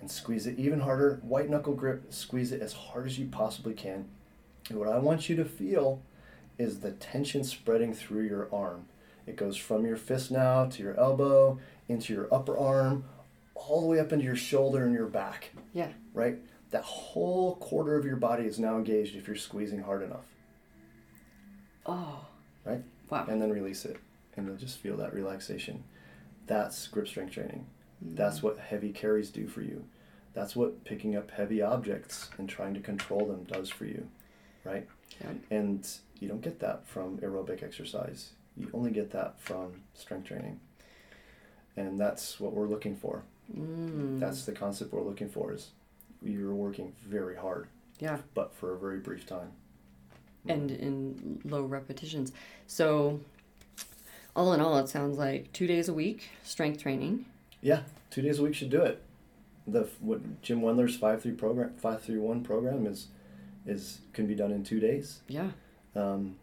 Speaker 1: and squeeze it even harder. White knuckle grip, squeeze it as hard as you possibly can. And what I want you to feel is the tension spreading through your arm. It goes from your fist now to your elbow, into your upper arm, all the way up into your shoulder and your back,
Speaker 2: Yeah.
Speaker 1: right? That whole quarter of your body is now engaged if you're squeezing hard enough,
Speaker 2: Oh.
Speaker 1: right?
Speaker 2: Wow.
Speaker 1: And then release it. And you'll just feel that relaxation. That's grip strength training.
Speaker 2: Mm.
Speaker 1: That's what heavy carries do for you. That's what picking up heavy objects and trying to control them does for you, right?
Speaker 2: Yeah.
Speaker 1: And you don't get that from aerobic exercise. You only get that from strength training. And that's what we're looking for.
Speaker 2: Mm.
Speaker 1: That's the concept we're looking for is you're working very hard,
Speaker 2: yeah.
Speaker 1: but for a very brief time.
Speaker 2: And in low repetitions. So, all in all, it sounds like two days a week strength training.
Speaker 1: Yeah, two days a week should do it. The what Jim Wendler's five three program five three one program is is can be done in two days.
Speaker 2: Yeah.
Speaker 1: Um,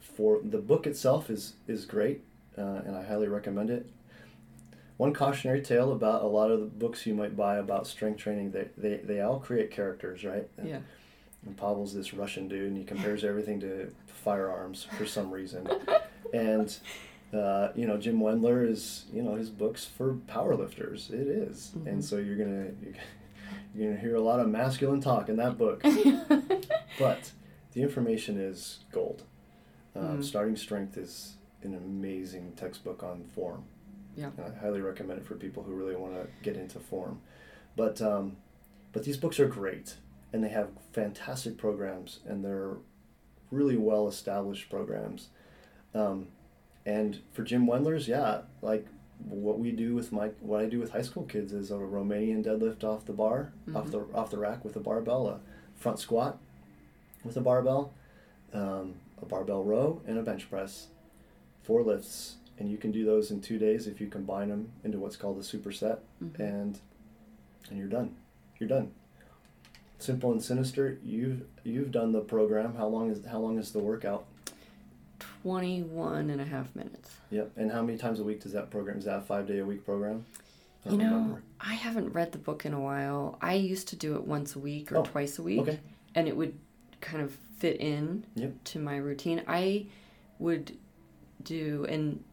Speaker 1: for the book itself is is great, uh, and I highly recommend it. One cautionary tale about a lot of the books you might buy about strength training, they, they, they all create characters, right? And,
Speaker 2: Yeah.
Speaker 1: and Pavel's this Russian dude, and he compares everything to firearms for some reason. and, uh, you know, Jim Wendler is, you know, his book's for powerlifters. It is.
Speaker 2: Mhm.
Speaker 1: And so you're going to you're gonna hear a lot of masculine talk in that book. but the information is gold. Um,
Speaker 2: Mm.
Speaker 1: Starting Strength is an amazing textbook on form.
Speaker 2: Yeah.
Speaker 1: And I highly recommend it for people who really want to get into form. But um, but these books are great, and they have fantastic programs, and they're really well established programs. Um, and for Jim Wendler's, yeah, like what we do with my what I do with high school kids is a Romanian deadlift off the bar, off
Speaker 2: Mhm.
Speaker 1: the off the rack with a barbell, a front squat with a barbell, um, a barbell row, and a bench press, four lifts, and you can do those in two days if you combine them into what's called a superset,
Speaker 2: Mhm.
Speaker 1: and and you're done. You're done. Simple and sinister. You've you've done the program. How long is how long is the workout?
Speaker 2: 21 and a half minutes.
Speaker 1: Yep. And how many times a week does that program? Is that a five day a week program? I
Speaker 2: You know,
Speaker 1: remember.
Speaker 2: I haven't read the book in a while. I used to do it once a week or
Speaker 1: Oh,
Speaker 2: twice a week,
Speaker 1: Okay.
Speaker 2: and it would kind of fit in
Speaker 1: Yep.
Speaker 2: to my routine. I would do, and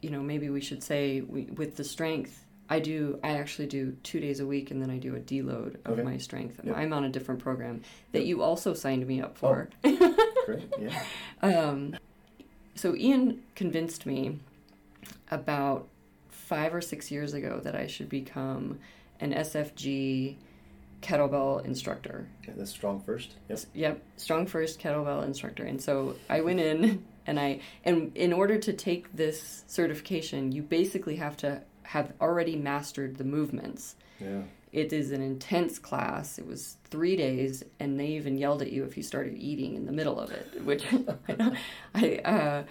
Speaker 2: you know, maybe we should say we, with the strength. I do. I actually do two days a week, and then I do a deload of
Speaker 1: Okay.
Speaker 2: my strength.
Speaker 1: Yep.
Speaker 2: I'm on a different program that
Speaker 1: Yep.
Speaker 2: you also signed me up for.
Speaker 1: Great. Yeah.
Speaker 2: Um, so Ian convinced me about five or six years ago that I should become an SFG kettlebell instructor.
Speaker 1: Okay, that's strong first. Yep.
Speaker 2: Yep, strong first kettlebell instructor. And so I went in and I and in order to take this certification, you basically have to have already mastered the movements.
Speaker 1: Yeah.
Speaker 2: It is an intense class. It was three days, and they even yelled at you if you started eating in the middle of it, which I, uh.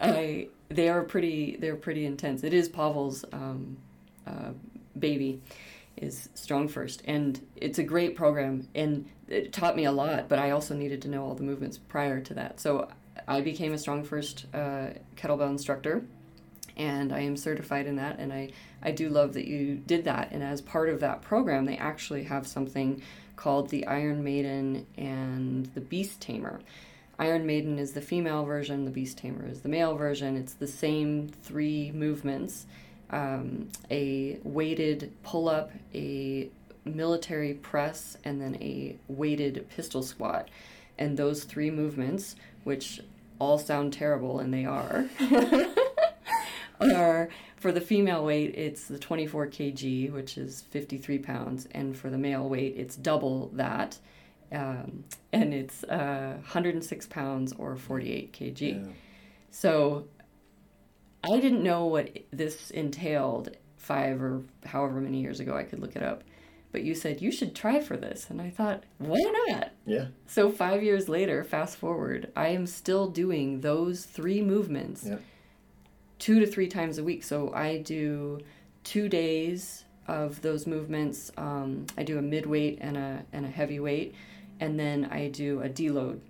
Speaker 2: I, they are pretty, they're pretty intense. It is Pavel's um, uh, baby, is Strong First, and it's a great program, and it taught me a lot. But I also needed to know all the movements prior to that, so I became a Strong First uh, kettlebell instructor and I am certified in that. And I, I do love that you did that. And as part of that program, they actually have something called the Iron Maiden and the Beast Tamer. Iron Maiden is the female version, the Beast Tamer is the male version. It's the same three movements um, a weighted pull up, a military press, and then a weighted pistol squat. And those three movements, which all sound terrible, and they are. are for the female weight it's the 24 kg which is 53 pounds and for the male weight it's double that um, and it's uh, 106 pounds or 48 kg
Speaker 1: Yeah.
Speaker 2: so i didn't know what this entailed five or however many years ago i could look it up but you said you should try for this and i thought why not
Speaker 1: Yeah.
Speaker 2: so five years later fast forward i am still doing those three movements
Speaker 1: Yep.
Speaker 2: two to three times a week. So I do two days of those movements. Um, I do a midweight and a and a heavyweight, and then I do a deload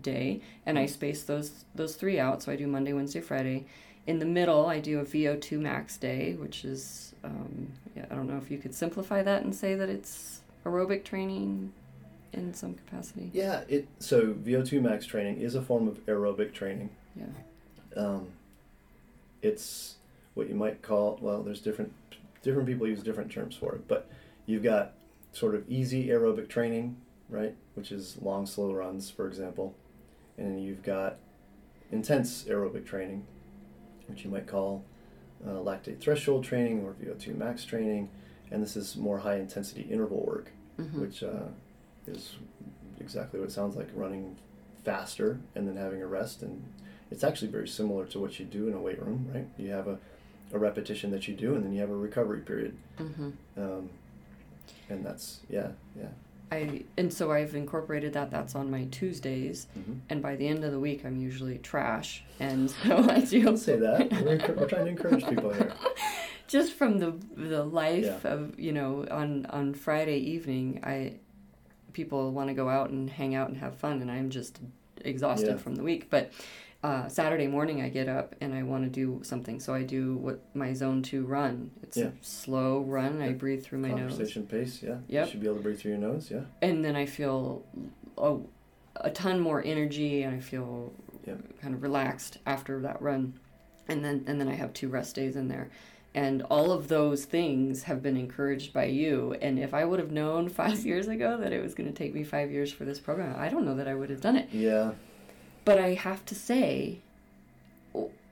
Speaker 2: day, and I space those those three out. So I do Monday, Wednesday, Friday. In the middle, I do a VO2 max day, which is um, yeah, I don't know if you could simplify that and say that it's aerobic training in some capacity.
Speaker 1: Yeah. It so VO2 max training is a form of aerobic training.
Speaker 2: Yeah.
Speaker 1: Um, it's what you might call well. There's different different people use different terms for it, but you've got sort of easy aerobic training, right, which is long slow runs, for example, and then you've got intense aerobic training, which you might call uh, lactate threshold training or VO2 max training, and this is more high intensity interval work,
Speaker 2: Mhm.
Speaker 1: which uh, is exactly what it sounds like running faster and then having a rest. And it's actually very similar to what you do in a weight room right? You have a, a repetition that you do and then you have a recovery period.
Speaker 2: Mhm.
Speaker 1: um, and that's yeah yeah
Speaker 2: I and so I've incorporated that. That's on my Tuesdays,
Speaker 1: mm-hmm.
Speaker 2: and by the end of the week, I'm usually trash. And so I do.
Speaker 1: don't say that we're, we're trying to encourage people here
Speaker 2: Just from the the life
Speaker 1: Yeah.
Speaker 2: of you know on on Friday evening, I people want to go out and hang out and have fun, and I'm just exhausted
Speaker 1: Yeah.
Speaker 2: from the week. But uh, Saturday morning, I get up and I want to do something, so I do what my zone two run. It's
Speaker 1: Yeah.
Speaker 2: a slow run. I breathe through my nose.
Speaker 1: conversation pace yeah
Speaker 2: Yep.
Speaker 1: you should be able to breathe through your nose yeah
Speaker 2: and then I feel a, a ton more energy and I feel
Speaker 1: Yeah.
Speaker 2: kind of relaxed after that run. And then and then I have two rest days in there. And all of those things have been encouraged by you. And if I would have known five years ago that it was going to take me five years for this program, I don't know that I would have done it.
Speaker 1: yeah
Speaker 2: But I have to say,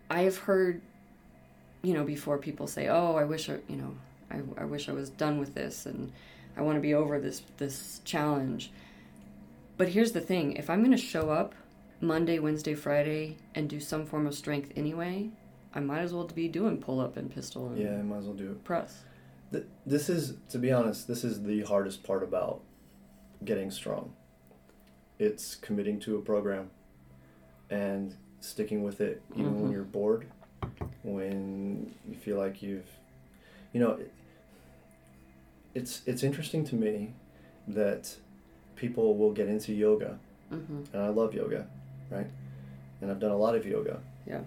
Speaker 2: I've heard, you know, before people say, "Oh, I wish I, you know, I, I wish I was done with this, and I want to be over this this challenge." But here's the thing: if I'm going to show up Monday, Wednesday, Friday, and do some form of strength anyway, I might as well be doing pull up and pistol and
Speaker 1: yeah I might as well do it
Speaker 2: press.
Speaker 1: Th- this is to be honest this is the hardest part about getting strong it's committing to a program and sticking with it even when
Speaker 2: Mhm.
Speaker 1: you're bored, when you feel like you've, you know, it, it's it's interesting to me that people will get into yoga,
Speaker 2: Mm-hmm.
Speaker 1: and I love yoga, right? And I've done a lot of yoga.
Speaker 2: Yeah.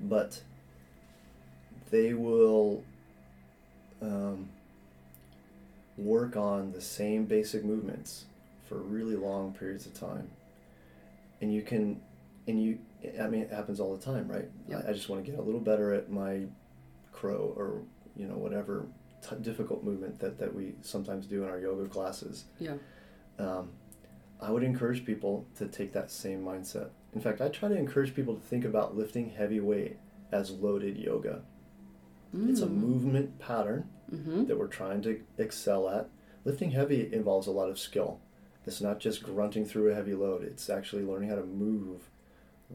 Speaker 1: But they will um, work on the same basic movements for really long periods of time, and you can, and you, I mean, it happens all the time, right?
Speaker 2: Yeah.
Speaker 1: I, I just want to get a little better at my crow or you know whatever t- difficult movement that that we sometimes do in our yoga classes
Speaker 2: Yeah.
Speaker 1: um, I would encourage people to take that same mindset. In fact, I try to encourage people to think about lifting heavy weight as loaded yoga. It's a movement pattern
Speaker 2: Mm-hmm.
Speaker 1: that we're trying to excel at. Lifting heavy involves a lot of skill. It's not just grunting through a heavy load, it's actually learning how to move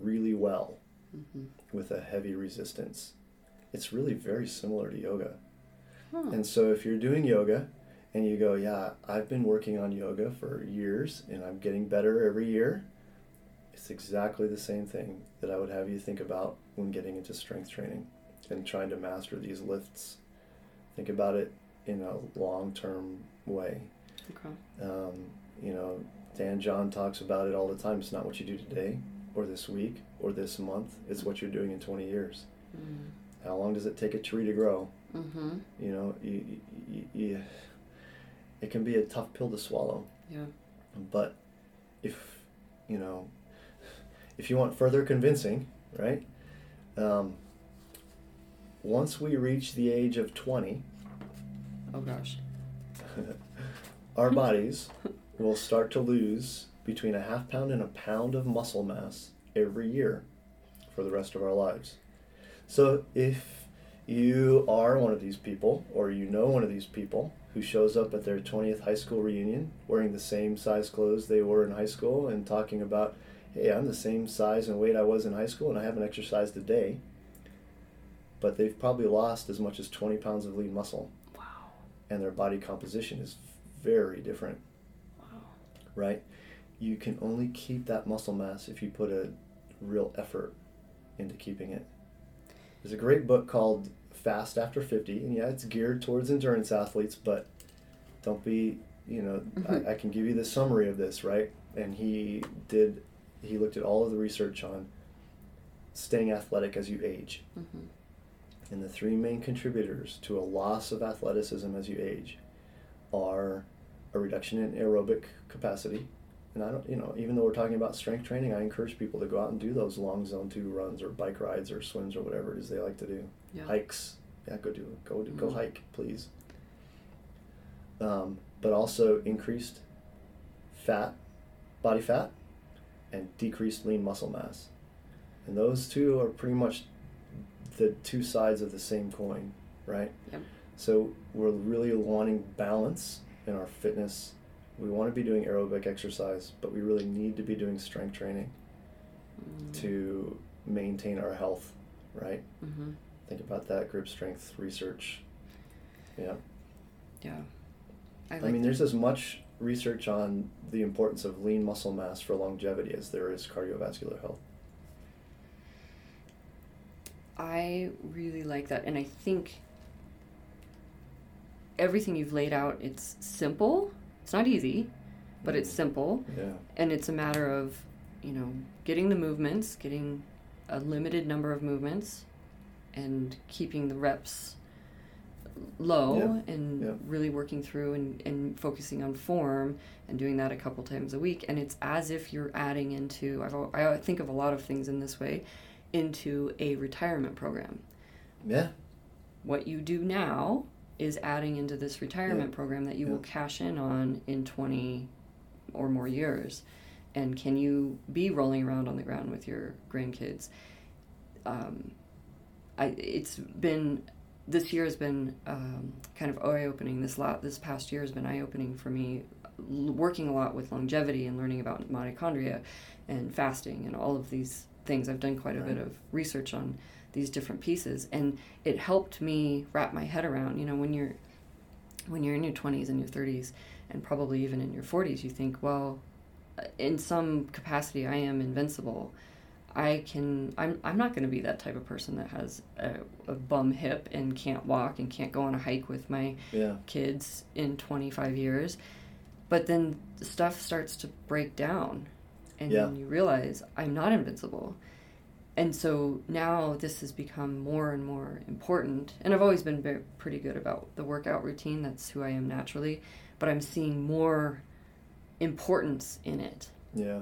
Speaker 1: really well
Speaker 2: Mm-hmm.
Speaker 1: with a heavy resistance. It's really very similar to yoga.
Speaker 2: Huh.
Speaker 1: And so if you're doing yoga and you go, yeah, I've been working on yoga for years and I'm getting better every year, it's exactly the same thing that I would have you think about when getting into strength training and trying to master these lifts. Think about it in a long term way.
Speaker 2: Okay.
Speaker 1: Um, you know, Dan John talks about it all the time. It's not what you do today or this week or this month, it's what you're doing in 20 years.
Speaker 2: Mm.
Speaker 1: How long does it take a tree to grow?
Speaker 2: Mm-hmm.
Speaker 1: You know, you, you, you, it can be a tough pill to swallow.
Speaker 2: Yeah.
Speaker 1: But if, you know, if you want further convincing, right? Um, once we reach the age of 20,
Speaker 2: Oh gosh.
Speaker 1: our bodies will start to lose between a half pound and a pound of muscle mass every year for the rest of our lives. So if you are one of these people, or you know one of these people who shows up at their 20th high school reunion wearing the same size clothes they wore in high school and talking about, hey, I'm the same size and weight I was in high school and I haven't exercised a day, but they've probably lost as much as 20 pounds of lean muscle
Speaker 2: Wow.
Speaker 1: and their body composition is very different,
Speaker 2: Wow.
Speaker 1: right? You can only keep that muscle mass if you put a real effort into keeping it. There's a great book called Fast After 50, and yeah, it's geared towards endurance athletes, but don't be, you know,
Speaker 2: Mhm.
Speaker 1: I, I can give you the summary of this, right? And he did, he looked at all of the research on staying athletic as you age.
Speaker 2: Mm-hmm.
Speaker 1: And the three main contributors to a loss of athleticism as you age are a reduction in aerobic capacity. And I don't, you know, even though we're talking about strength training, I encourage people to go out and do those long zone two runs or bike rides or swims or whatever it is they like to do.
Speaker 2: Yeah.
Speaker 1: Hikes, yeah, go do it. Go do, go
Speaker 2: Mhm.
Speaker 1: hike, please. Um, but also increased fat, body fat, and decreased lean muscle mass. And those two are pretty much the two sides of the same coin, right?
Speaker 2: Yep.
Speaker 1: So we're really wanting balance in our fitness. We want to be doing aerobic exercise, but we really need to be doing strength training
Speaker 2: Mm.
Speaker 1: to maintain our health, right?
Speaker 2: Mm-hmm.
Speaker 1: Think about that grip strength research. Yeah.
Speaker 2: Yeah. I,
Speaker 1: I,
Speaker 2: like
Speaker 1: mean, there's as much research on the importance of lean muscle mass for longevity as there is cardiovascular health.
Speaker 2: I really like that, and I think everything you've laid out. It's simple. It's not easy, but it's simple,
Speaker 1: Yeah.
Speaker 2: and it's a matter of you know getting the movements, getting a limited number of movements, and keeping the reps low
Speaker 1: Yeah.
Speaker 2: and
Speaker 1: Yeah.
Speaker 2: really working through and, and focusing on form and doing that a couple times a week and it's as if you're adding into I've, I think of a lot of things in this way into a retirement program
Speaker 1: Yeah.
Speaker 2: what you do now is adding into this retirement program that you will cash in on in 20 or more years. And can you be rolling around on the ground with your grandkids? Um, I, it's been this year has been um, kind of eye-opening. This lot this past year has been eye-opening for me l- working a lot with longevity and learning about mitochondria and fasting and all of these things. I've done quite a bit of research on these different pieces and it helped me wrap my head around you know when you're when you're in your 20s and your 30s and probably even in your 40s you think well uh, in some capacity i am invincible I can I'm I'm not going to be that type of person that has a, a bum hip and can't walk and can't go on a hike with my
Speaker 1: Yeah.
Speaker 2: kids in 25 years. But then the stuff starts to break down and
Speaker 1: Yeah.
Speaker 2: then you realize I'm not invincible. And so now this has become more and more important. And I've always been very, pretty good about the workout routine. That's who I am naturally. But I'm seeing more importance in it
Speaker 1: Yeah.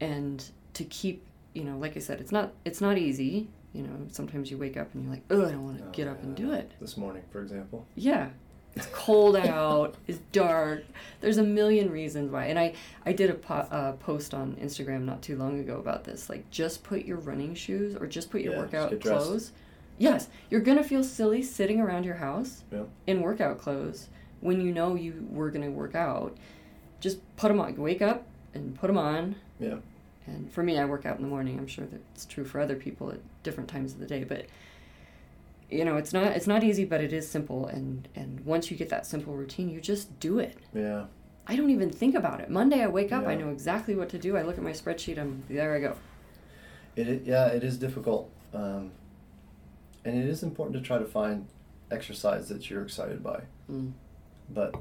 Speaker 2: and to keep you know like i said it's not it's not easy you know sometimes you wake up and you're like oh i don't want to
Speaker 1: Oh,
Speaker 2: get up and do it
Speaker 1: This morning, for example.
Speaker 2: yeah it's cold out it's dark there's a million reasons why and i i did a po- uh, post on instagram not too long ago about this like just put your running shoes or just put your
Speaker 1: Yeah,
Speaker 2: workout clothes yes you're gonna feel silly sitting around your house
Speaker 1: Yeah.
Speaker 2: in workout clothes when you know you were gonna work out just put them on wake up and put them on
Speaker 1: Yeah.
Speaker 2: and for me, I work out in the morning. I'm sure that's true for other people at different times of the day. But you know, it's not it's not easy, but it is simple. And and once you get that simple routine, you just do it.
Speaker 1: Yeah.
Speaker 2: I don't even think about it. Monday, I wake up, I know exactly what to do. I look at my spreadsheet. I'm there. I go.
Speaker 1: It, yeah, it is difficult, um, and it is important to try to find exercise that you're excited by.
Speaker 2: Mm.
Speaker 1: But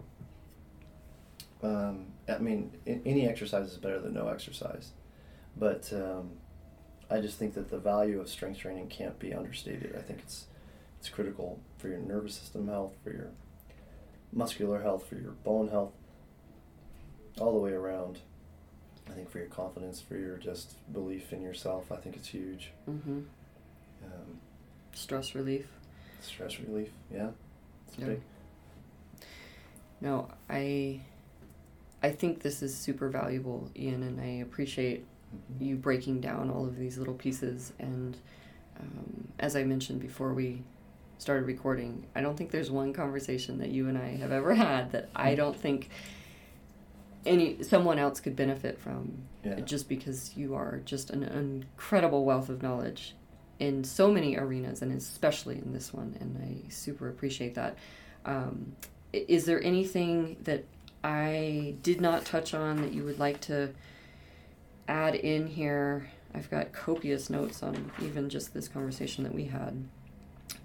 Speaker 1: um, I mean, any exercise is better than no exercise. But um, I just think that the value of strength training can't be understated. I think it's it's critical for your nervous system health, for your muscular health, for your bone health, all the way around. I think for your confidence, for your just belief in yourself, I think it's huge.
Speaker 2: hmm
Speaker 1: Um,
Speaker 2: Stress relief.
Speaker 1: stress relief, yeah, it's
Speaker 2: Yeah.
Speaker 1: big.
Speaker 2: No, I I think this is super valuable, Ian, and I appreciate
Speaker 1: Mhm.
Speaker 2: you breaking down all of these little pieces. And um, as I mentioned before we started recording, I don't think there's one conversation that you and I have ever had that I don't think any someone else could benefit from
Speaker 1: Yeah.
Speaker 2: just because you are just an incredible wealth of knowledge in so many arenas and especially in this one and i super appreciate that. Um, is there anything that i did not touch on that you would like to add in here? I've got copious notes on even just this conversation that we had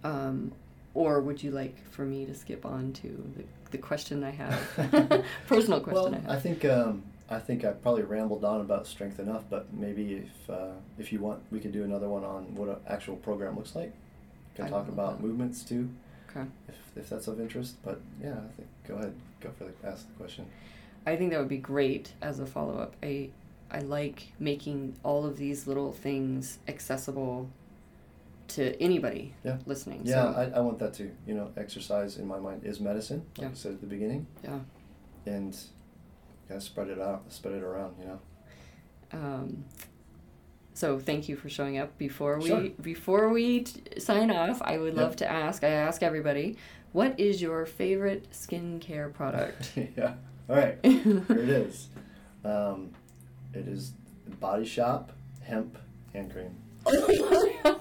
Speaker 2: um, or would you like for me to skip on to the, the question i have personal question
Speaker 1: Well,
Speaker 2: i have
Speaker 1: I think um, I think I probably rambled on about strength enough, but maybe if uh, if you want, we could do another one on what an actual program looks like. Can
Speaker 2: I
Speaker 1: talk about
Speaker 2: that.
Speaker 1: movements too,
Speaker 2: okay
Speaker 1: if, if that's of interest. But yeah, I think go ahead, go for the ask the question.
Speaker 2: I think that would be great as a follow up. I I like making all of these little things accessible to anybody
Speaker 1: Yeah.
Speaker 2: listening.
Speaker 1: Yeah,
Speaker 2: so,
Speaker 1: I, I want that too. You know, exercise in my mind is medicine, like
Speaker 2: Yeah.
Speaker 1: I said at the beginning,
Speaker 2: yeah.
Speaker 1: and gotta spread it out, spread it around. You know.
Speaker 2: Um, so thank you for showing up. Before we
Speaker 1: Sure.
Speaker 2: before we t- sign off, I would
Speaker 1: Yep.
Speaker 2: love to ask. I ask everybody, what is your favorite skincare product?
Speaker 1: yeah. All right. Here it is. Um, it is Body Shop hemp hand cream.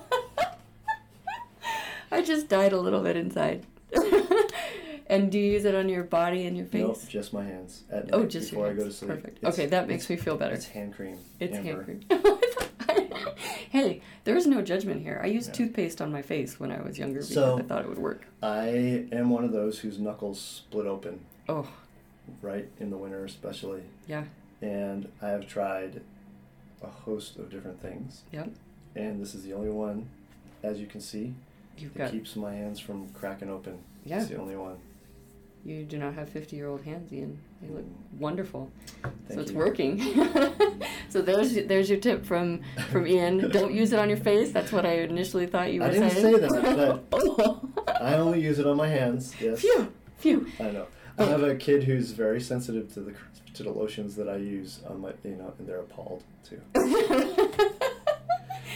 Speaker 2: I just died a little bit inside. and do you use it on your body and your face?
Speaker 1: Nope, just my hands at oh, night
Speaker 2: Oh, just
Speaker 1: before
Speaker 2: your
Speaker 1: I go to
Speaker 2: hands.
Speaker 1: sleep.
Speaker 2: Perfect.
Speaker 1: It's-
Speaker 2: okay, that makes me feel better.
Speaker 1: It's hand cream.
Speaker 2: It's
Speaker 1: Amber.
Speaker 2: hand cream. Oh, hey, there's no judgment here. I used
Speaker 1: Yeah.
Speaker 2: toothpaste on my face when I was younger because
Speaker 1: So-
Speaker 2: I thought it would work.
Speaker 1: I am one of those whose knuckles split open,
Speaker 2: Oh,
Speaker 1: right in the winter especially,
Speaker 2: yeah.
Speaker 1: and I have tried a host of different things,
Speaker 2: Yep.
Speaker 1: and this is the only one, as you can see,
Speaker 2: You've
Speaker 1: that
Speaker 2: got.
Speaker 1: keeps my hands from cracking open.
Speaker 2: Yeah.
Speaker 1: It's the only one.
Speaker 2: You do not have 50 year old hands, Ian. They look mm. wonderful. so it's
Speaker 1: you.
Speaker 2: working. so there's there's your tip from from Ian. Don't use it on your face. That's what I initially thought you were saying.
Speaker 1: I didn't
Speaker 2: saying.
Speaker 1: say that,
Speaker 2: oh.
Speaker 1: I only use it on my hands. Yes.
Speaker 2: Phew. Phew.
Speaker 1: I know. I oh. have a kid who's very sensitive to the to the lotions that I use on my, you know, and they're appalled too.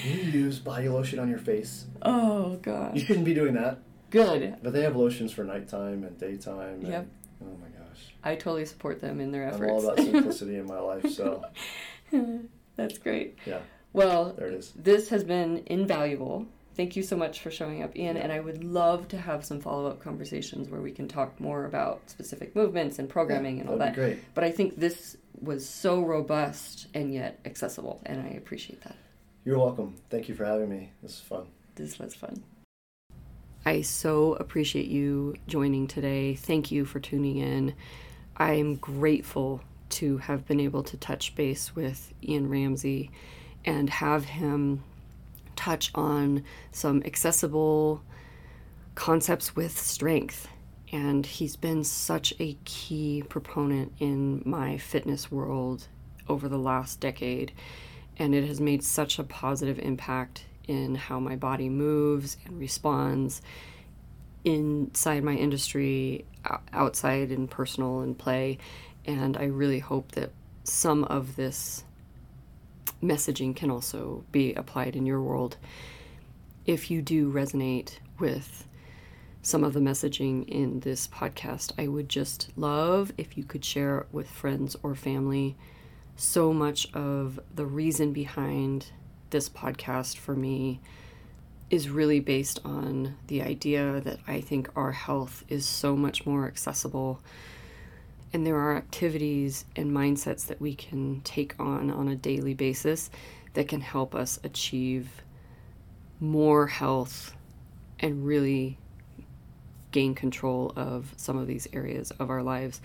Speaker 1: You use body lotion on your face.
Speaker 2: oh
Speaker 1: god.
Speaker 2: You
Speaker 1: shouldn't be doing that.
Speaker 2: Good.
Speaker 1: But they have lotions for nighttime and daytime. And,
Speaker 2: Yep.
Speaker 1: Oh my gosh.
Speaker 2: I totally support them in their efforts.
Speaker 1: I'm all about simplicity in my life, so
Speaker 2: That's great.
Speaker 1: yeah,
Speaker 2: Well,
Speaker 1: there it is.
Speaker 2: this has been invaluable. Thank you so much for showing up, Ian.
Speaker 1: Yeah.
Speaker 2: And I would love to have some follow up conversations where we can talk more about specific movements and programming
Speaker 1: Yeah,
Speaker 2: and all that.
Speaker 1: great.
Speaker 2: But I think this was so robust and yet accessible, and I appreciate that.
Speaker 1: You're welcome. Thank you for having me. This is fun.
Speaker 2: This was fun. I so appreciate you joining today. Thank you for tuning in. I'm grateful to have been able to touch base with Ian Ramsey and have him touch on some accessible concepts with strength. And he's been such a key proponent in my fitness world over the last decade. And it has made such a positive impact in how my body moves and responds inside my industry, outside in personal and play. And I really hope that some of this messaging can also be applied in your world. If you do resonate with some of the messaging in this podcast, I would just love if you could share it with friends or family. So much of the reason behind this podcast for me is really based on the idea that I think our health is so much more accessible and there are activities and mindsets that we can take on on a daily basis that can help us achieve more health and really gain control of some of these areas of our lives.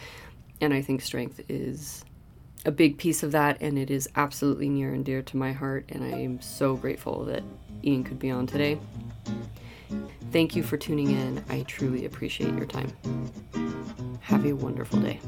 Speaker 2: And I think strength is a big piece of that, and it is absolutely near and dear to my heart. And I am so grateful that Ian could be on today. Thank you for tuning in. I truly appreciate your time. Have a wonderful day.